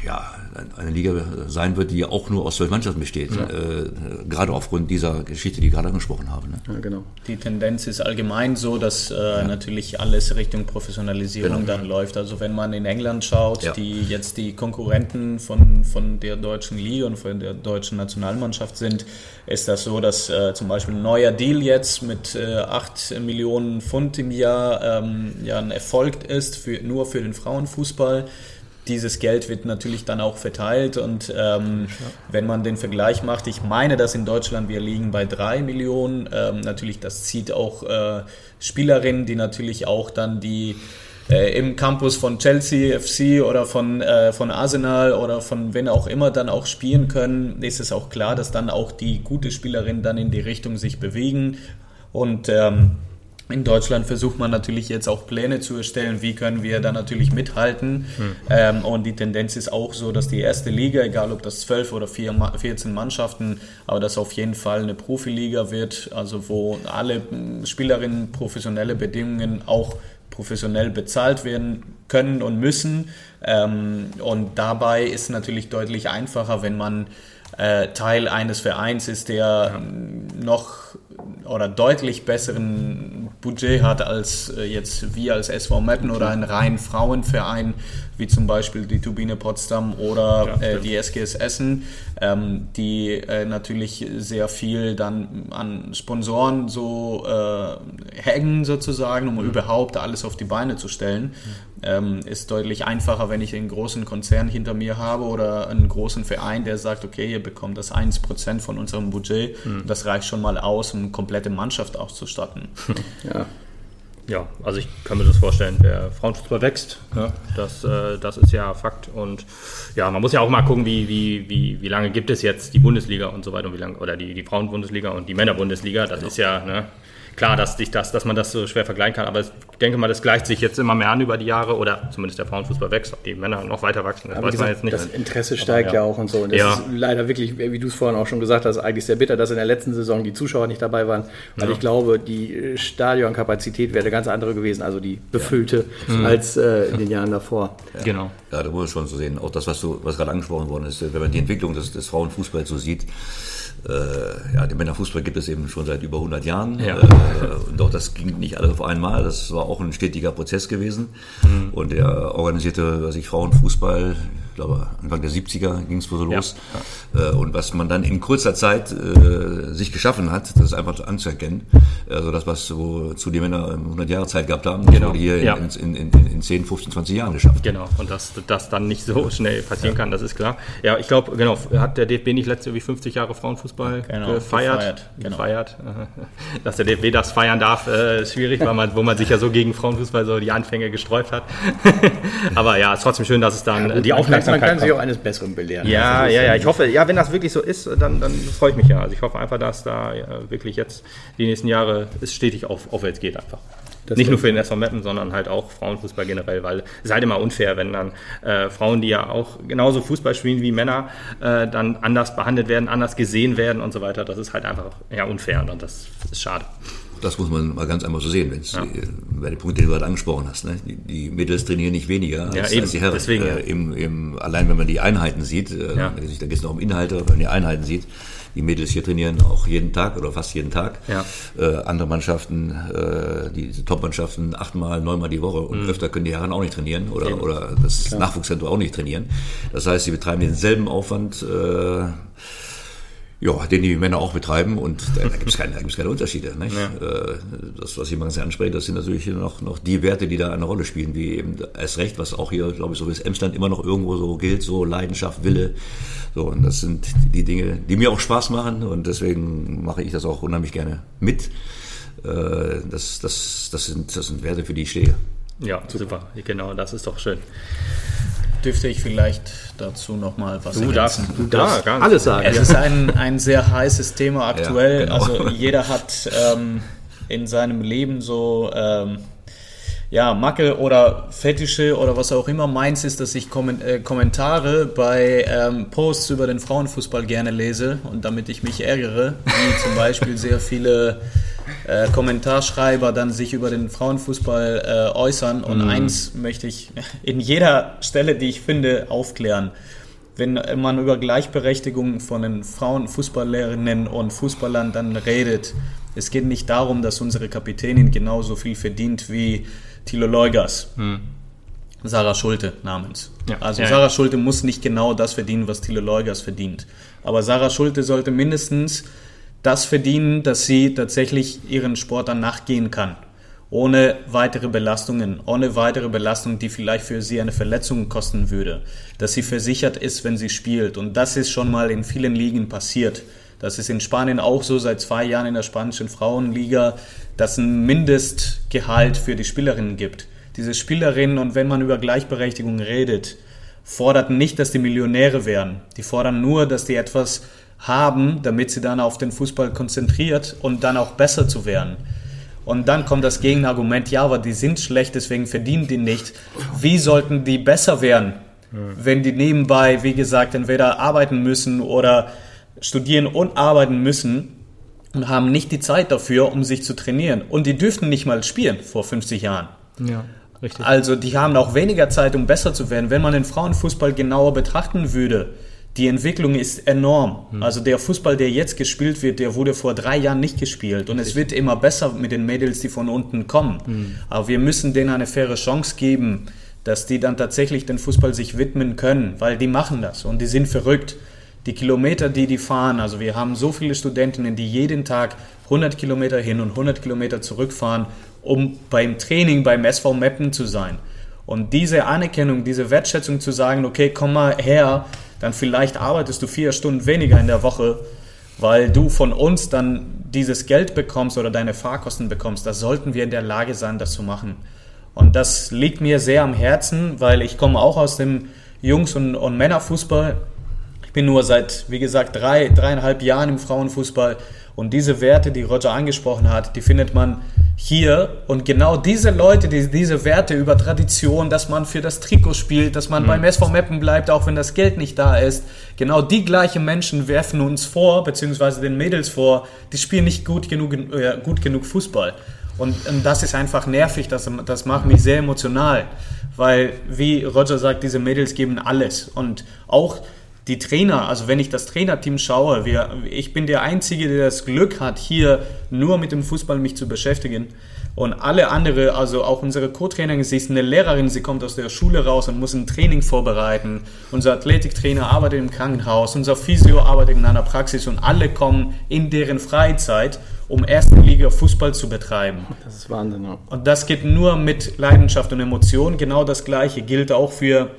ja, ein, eine Liga sein wird, die auch nur aus zwölf Mannschaften besteht. Ja. Äh, gerade aufgrund dieser Geschichte, die ich gerade angesprochen habe. Ne? Ja, genau. Die Tendenz ist allgemein so, dass äh, ja. natürlich alles Richtung Professionalisierung genau. dann läuft. Also wenn man in England schaut, die jetzt die Konkurrenten von, von der deutschen Liga und von der deutschen Nationalmannschaft sind, ist das so, dass äh, zum Beispiel ein neuer Deal jetzt mit äh, 8 Millionen Pfund im Jahr ähm, ja ein Erfolg ist, für, nur für den Frauenfußball dieses Geld wird natürlich dann auch verteilt und ähm, ja. wenn man den Vergleich macht, ich meine, dass in Deutschland wir liegen bei drei Millionen. Ähm, natürlich, das zieht auch äh, Spielerinnen, die natürlich auch dann die äh, im Campus von Chelsea FC oder von, äh, von Arsenal oder von wenn auch immer dann auch spielen können, ist es auch klar, dass dann auch die gute Spielerinnen dann in die Richtung sich bewegen und ähm, in Deutschland versucht man natürlich jetzt auch Pläne zu erstellen, wie können wir da natürlich mithalten. Hm. Ähm, und die Tendenz ist auch so, dass die erste Liga, egal ob das 12 oder 14 Mannschaften, aber das auf jeden Fall eine Profiliga wird, also wo alle Spielerinnen professionelle Bedingungen auch professionell bezahlt werden können und müssen. Ähm, und dabei ist natürlich deutlich einfacher, wenn man äh, Teil eines Vereins ist, der ja. noch oder deutlich besseren Budget hat als äh, jetzt wir als SV Metten oder ein rein Frauenverein wie zum Beispiel die Turbine Potsdam oder ja, äh, die SGS Essen, ähm, die äh, natürlich sehr viel dann an Sponsoren so äh, hängen sozusagen, um mhm. überhaupt alles auf die Beine zu stellen. Mhm. Ähm, ist deutlich einfacher, wenn ich einen großen Konzern hinter mir habe oder einen großen Verein, der sagt, okay, ihr bekommt das 1% von unserem Budget. Mhm. Das reicht schon mal aus, um eine komplette Mannschaft auszustatten. Ja. Ja, also ich kann mir das vorstellen, der Frauenfußball wächst. Ja, das, äh, das ist ja Fakt. Und ja, man muss ja auch mal gucken, wie, wie, wie, wie lange gibt es jetzt die Bundesliga und so weiter und wie lange, oder die, die Frauenbundesliga und die Männerbundesliga. Das genau. ist ja, ne, klar, dass, dich das, dass man das so schwer vergleichen kann, aber ich denke mal, das gleicht sich jetzt immer mehr an über die Jahre oder zumindest der Frauenfußball wächst, ob die Männer noch weiter wachsen, das aber weiß gesagt, man jetzt nicht. Das Interesse steigt aber, ja. ja. auch und so. Und das ja. ist leider wirklich, wie du es vorhin auch schon gesagt hast, eigentlich sehr bitter, dass in der letzten Saison die Zuschauer nicht dabei waren, weil ja. ich glaube, die Stadionkapazität wäre eine ganz andere gewesen, also die befüllte, mhm. als äh, in den Jahren davor. Genau. Ja, da muss man schon so sehen, auch das, was, du, was gerade angesprochen worden ist, wenn man die Entwicklung des, des Frauenfußballs so sieht, äh, ja, den Männerfußball gibt es eben schon seit über 100 Jahren. Ja. Äh, und auch das ging nicht alles auf einmal. Das war auch ein stetiger Prozess gewesen. Mhm. Und er organisierte, was ich, Frauenfußball glaube, Anfang der 70er ging es so los. Ja, ja. Äh, und was man dann in kurzer Zeit äh, sich geschaffen hat, das ist einfach anzuerkennen. Also das, was so zu die Männer 100 Jahre Zeit gehabt haben, genau. wurde hier ja. in, in, in, in 10, 15, 20 Jahren geschafft. Genau, und dass das dann nicht so schnell passieren kann, das ist klar. Ja, ich glaube, genau, hat der DFB nicht letzte wie 50 Jahre Frauenfußball genau, gefeiert? Gefeiert, genau. gefeiert. Dass der DFB das feiern darf, äh, ist schwierig, weil man, wo man sich ja so gegen Frauenfußball so die Anfänge gesträubt hat. Aber ja, es ist trotzdem schön, dass es dann ja, die Aufmerksamkeit man kann sich auch eines Besseren belehren. Ja, ja, ja. Ich hoffe, ja, wenn das wirklich so ist, dann, dann freue ich mich ja. Also ich hoffe einfach, dass da wirklich jetzt die nächsten Jahre es stetig auf, aufwärts geht einfach. Das Nicht nur für den SV Meppen, sondern halt auch Frauenfußball generell, weil es halt immer unfair, wenn dann äh, Frauen, die ja auch genauso Fußball spielen wie Männer, äh, dann anders behandelt werden, anders gesehen werden und so weiter. Das ist halt einfach ja, unfair und das ist schade. Das muss man mal ganz einfach so sehen, wenn ja. Bei den Punkten, die du gerade angesprochen hast. Ne? Die, die Mädels trainieren nicht weniger ja, als, eben, als die Herren. Deswegen, ja. äh, im, im, allein wenn man die Einheiten sieht, äh, da geht es noch um Inhalte, wenn man die Einheiten sieht, die Mädels hier trainieren auch jeden Tag oder fast jeden Tag. Ja. Äh, andere Mannschaften, äh, die Top-Mannschaften achtmal, neunmal die Woche und mhm. öfter können die Herren auch nicht trainieren oder, oder das Klar. Nachwuchszentrum auch nicht trainieren. Das heißt, sie betreiben denselben Aufwand äh, ja, den die Männer auch betreiben und da, da gibt es keine, keine Unterschiede. Nicht? Ja. Äh, das, was jemand sehr anspricht, das sind natürlich noch, noch die Werte, die da eine Rolle spielen, wie eben erst recht, was auch hier, glaube ich, so wie es Emsland immer noch irgendwo so gilt, so Leidenschaft, Wille. So, und das sind die Dinge, die mir auch Spaß machen und deswegen mache ich das auch unheimlich gerne mit. Äh, das, das, das, sind, das sind Werte, für die ich stehe. Ja, super. Genau, das ist doch schön dürfte ich vielleicht dazu noch mal was du darfst, du darfst ja, alles sagen. Es ist ein, ein sehr heißes Thema aktuell. Ja, genau. Also jeder hat ähm, in seinem Leben so ähm, ja, Macke oder Fetische oder was auch immer. Meins ist, dass ich Komment äh, Kommentare bei ähm, Posts über den Frauenfußball gerne lese und damit ich mich ärgere, wie zum Beispiel sehr viele äh, Kommentarschreiber dann sich über den Frauenfußball äh, äußern. Und mhm. eins möchte ich in jeder Stelle, die ich finde, aufklären. wenn man über Gleichberechtigung von den Frauenfußballerinnen und Fußballern dann redet, es geht nicht darum, dass unsere Kapitänin genauso viel verdient wie Thilo Leugas. Sarah Schulte namens. Ja. Also Ja, Sarah ja. Schulte muss nicht genau das verdienen, was Thilo Leugas verdient. Aber Sarah Schulte sollte mindestens das verdienen, dass sie tatsächlich ihren Sport dann nachgehen kann. Ohne weitere Belastungen, ohne weitere Belastungen, die vielleicht für sie eine Verletzung kosten würde. Dass sie versichert ist, wenn sie spielt. Und das ist schon mal in vielen Ligen passiert. Das ist in Spanien auch so seit zwei Jahren in der spanischen Frauenliga, dass ein Mindestgehalt für die Spielerinnen gibt. Diese Spielerinnen, und wenn man über Gleichberechtigung redet, fordern nicht, dass die Millionäre werden. Die fordern nur, dass die etwas haben, damit sie dann auf den Fußball konzentriert und dann auch besser zu werden. Und dann kommt das Gegenargument, ja, aber die sind schlecht, deswegen verdienen die nicht. Wie sollten die besser werden, wenn die nebenbei, wie gesagt, entweder arbeiten müssen oder studieren und arbeiten müssen und haben nicht die Zeit dafür, um sich zu trainieren. Und die dürften nicht mal spielen vor 50 Jahren. Ja, richtig. Also die haben auch weniger Zeit, um besser zu werden. Wenn man den Frauenfußball genauer betrachten würde, die Entwicklung ist enorm. Also der Fußball, der jetzt gespielt wird, der wurde vor drei Jahren nicht gespielt. Und es wird immer besser mit den Mädels, die von unten kommen. Aber wir müssen denen eine faire Chance geben, dass die dann tatsächlich den Fußball sich widmen können, weil die machen das und die sind verrückt. Die Kilometer, die die fahren, also wir haben so viele Studentinnen, die jeden Tag 100 Kilometer hin und 100 Kilometer zurückfahren, um beim Training beim SV Meppen zu sein. Und diese Anerkennung, diese Wertschätzung zu sagen, okay, komm mal her, dann vielleicht arbeitest du vier Stunden weniger in der Woche, weil du von uns dann dieses Geld bekommst oder deine Fahrkosten bekommst. Da sollten wir in der Lage sein, das zu machen. Und das liegt mir sehr am Herzen, weil ich komme auch aus dem Jungs- und, und Männerfußball. Ich bin nur seit, wie gesagt, drei, dreieinhalb Jahren im Frauenfußball. Und diese Werte, die Roger angesprochen hat, die findet man hier. Und genau diese Leute, die diese Werte über Tradition, dass man für das Trikot spielt, dass man beim SV Meppen bleibt, auch wenn das Geld nicht da ist, genau die gleichen Menschen werfen uns vor, beziehungsweise den Mädels vor, die spielen nicht gut genug, äh, gut genug Fußball. Und, und das ist einfach nervig, das, das macht mich sehr emotional, weil, wie Roger sagt, diese Mädels geben alles. Und auch die Trainer, also wenn ich das Trainerteam schaue, wir, ich bin der Einzige, der das Glück hat, hier nur mit dem Fußball mich zu beschäftigen. Und alle andere, also auch unsere Co-Trainerin, sie ist eine Lehrerin, sie kommt aus der Schule raus und muss ein Training vorbereiten. Unser Athletiktrainer arbeitet im Krankenhaus, unser Physio arbeitet in einer Praxis und alle kommen in deren Freizeit, um erste Liga Fußball zu betreiben. Das ist Wahnsinn, ja. Und das geht nur mit Leidenschaft und Emotion. Genau das Gleiche gilt auch für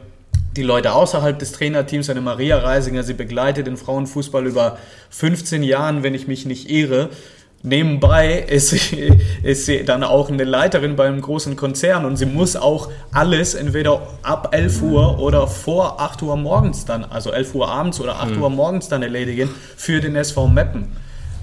die Leute außerhalb des Trainerteams. Eine Maria Reisinger, sie begleitet den Frauenfußball über 15 Jahren, wenn ich mich nicht irre. Nebenbei ist sie, ist sie dann auch eine Leiterin bei einem großen Konzern und sie muss auch alles entweder ab 11 Uhr oder vor 8 Uhr morgens dann, also 11 Uhr abends oder 8 Uhr morgens dann erledigen für den SV Meppen.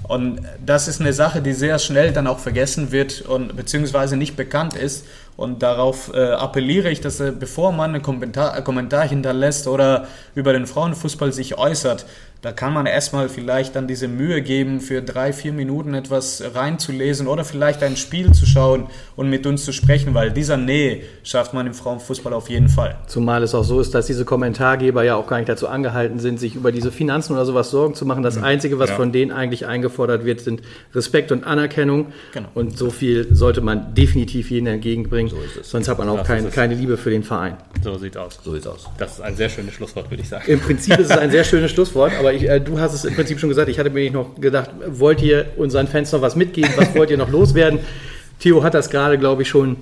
Und das ist eine Sache, die sehr schnell dann auch vergessen wird und beziehungsweise nicht bekannt ist. Und darauf äh, appelliere ich, dass äh, bevor man einen Kommentar, einen Kommentar hinterlässt oder über den Frauenfußball sich äußert, da kann man erstmal vielleicht dann diese Mühe geben, für drei, vier Minuten etwas reinzulesen oder vielleicht ein Spiel zu schauen und mit uns zu sprechen, weil dieser Nähe schafft man im Frauenfußball auf jeden Fall. Zumal es auch so ist, dass diese Kommentargeber ja auch gar nicht dazu angehalten sind, sich über diese Finanzen oder sowas Sorgen zu machen. Das Einzige, was Ja. von denen eigentlich eingefordert wird, sind Respekt und Anerkennung. Genau. Und so viel sollte man definitiv jedem entgegenbringen. Sonst hat man auch kein, keine Liebe für den Verein. So sieht's aus. So sieht's aus. Das ist ein sehr schönes Schlusswort, würde ich sagen. Im Prinzip ist es ein sehr schönes Schlusswort, aber ich, äh, du hast es im Prinzip schon gesagt. Ich hatte mir noch gedacht, wollt ihr unseren Fans noch was mitgeben? Was wollt ihr noch loswerden? Theo hat das gerade, glaube ich, schon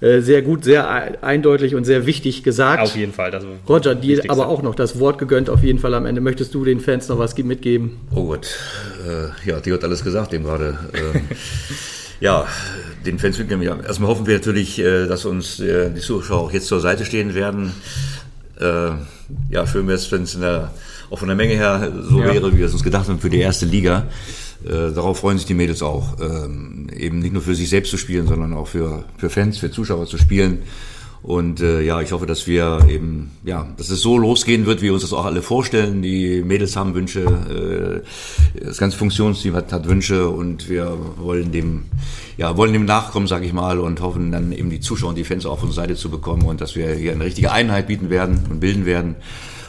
äh, sehr gut, sehr ei- eindeutig und sehr wichtig gesagt. Auf jeden Fall. Das Roger, dir aber auch noch das Wort gegönnt auf jeden Fall am Ende. Möchtest du den Fans noch was ge- mitgeben? Oh Gott, äh, ja, die hat alles gesagt eben gerade. Ähm, ja, den Fans mitnehmen. Ja. Erstmal hoffen wir natürlich, äh, dass uns die Zuschauer auch jetzt zur Seite stehen werden. Ja, schön wäre es, wenn es in der- auch von der Menge her so Ja. wäre, wie wir es uns gedacht haben für die erste Liga. Äh, darauf freuen sich die Mädels auch. Ähm, eben nicht nur für sich selbst zu spielen, sondern auch für, für Fans, für Zuschauer zu spielen. Und äh, ja, ich hoffe, dass wir eben, ja, dass es so losgehen wird, wie wir uns das auch alle vorstellen. Die Mädels haben Wünsche, äh, das ganze Funktionsteam hat, hat Wünsche und wir wollen dem, ja, wollen dem nachkommen, sage ich mal, und hoffen dann eben die Zuschauer und die Fans auch auf unsere Seite zu bekommen und dass wir hier eine richtige Einheit bieten werden und bilden werden.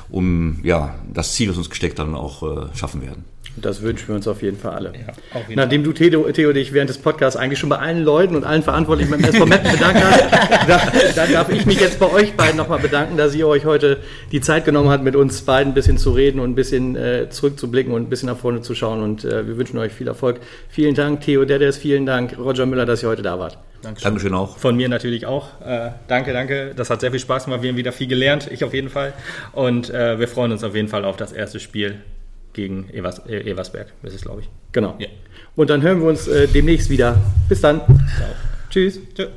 Um ja, das Ziel, das uns gesteckt haben, auch äh, schaffen werden. Das wünschen wir uns auf jeden Fall alle. Ja, auf jeden Nachdem du, Theo, Theo, dich während des Podcasts eigentlich schon bei allen Leuten und allen Verantwortlichen beim SV Meppen bedankt hast, da, dann darf ich mich jetzt bei euch beiden nochmal bedanken, dass ihr euch heute die Zeit genommen habt, mit uns beiden ein bisschen zu reden und ein bisschen äh, zurückzublicken und ein bisschen nach vorne zu schauen. Und äh, wir wünschen euch viel Erfolg. Vielen Dank, Theo Derdes, vielen Dank, Roger Müller, dass ihr heute da wart. Dankeschön auch. Von mir natürlich auch. Äh, danke, danke. Das hat sehr viel Spaß gemacht. Wir haben wieder viel gelernt, ich auf jeden Fall. Und äh, wir freuen uns auf jeden Fall auf das erste Spiel gegen Evers, äh, Eversberg, ist es, glaube ich. Genau. Und dann hören wir uns äh, demnächst wieder. Bis dann. Tschüss. Tschö.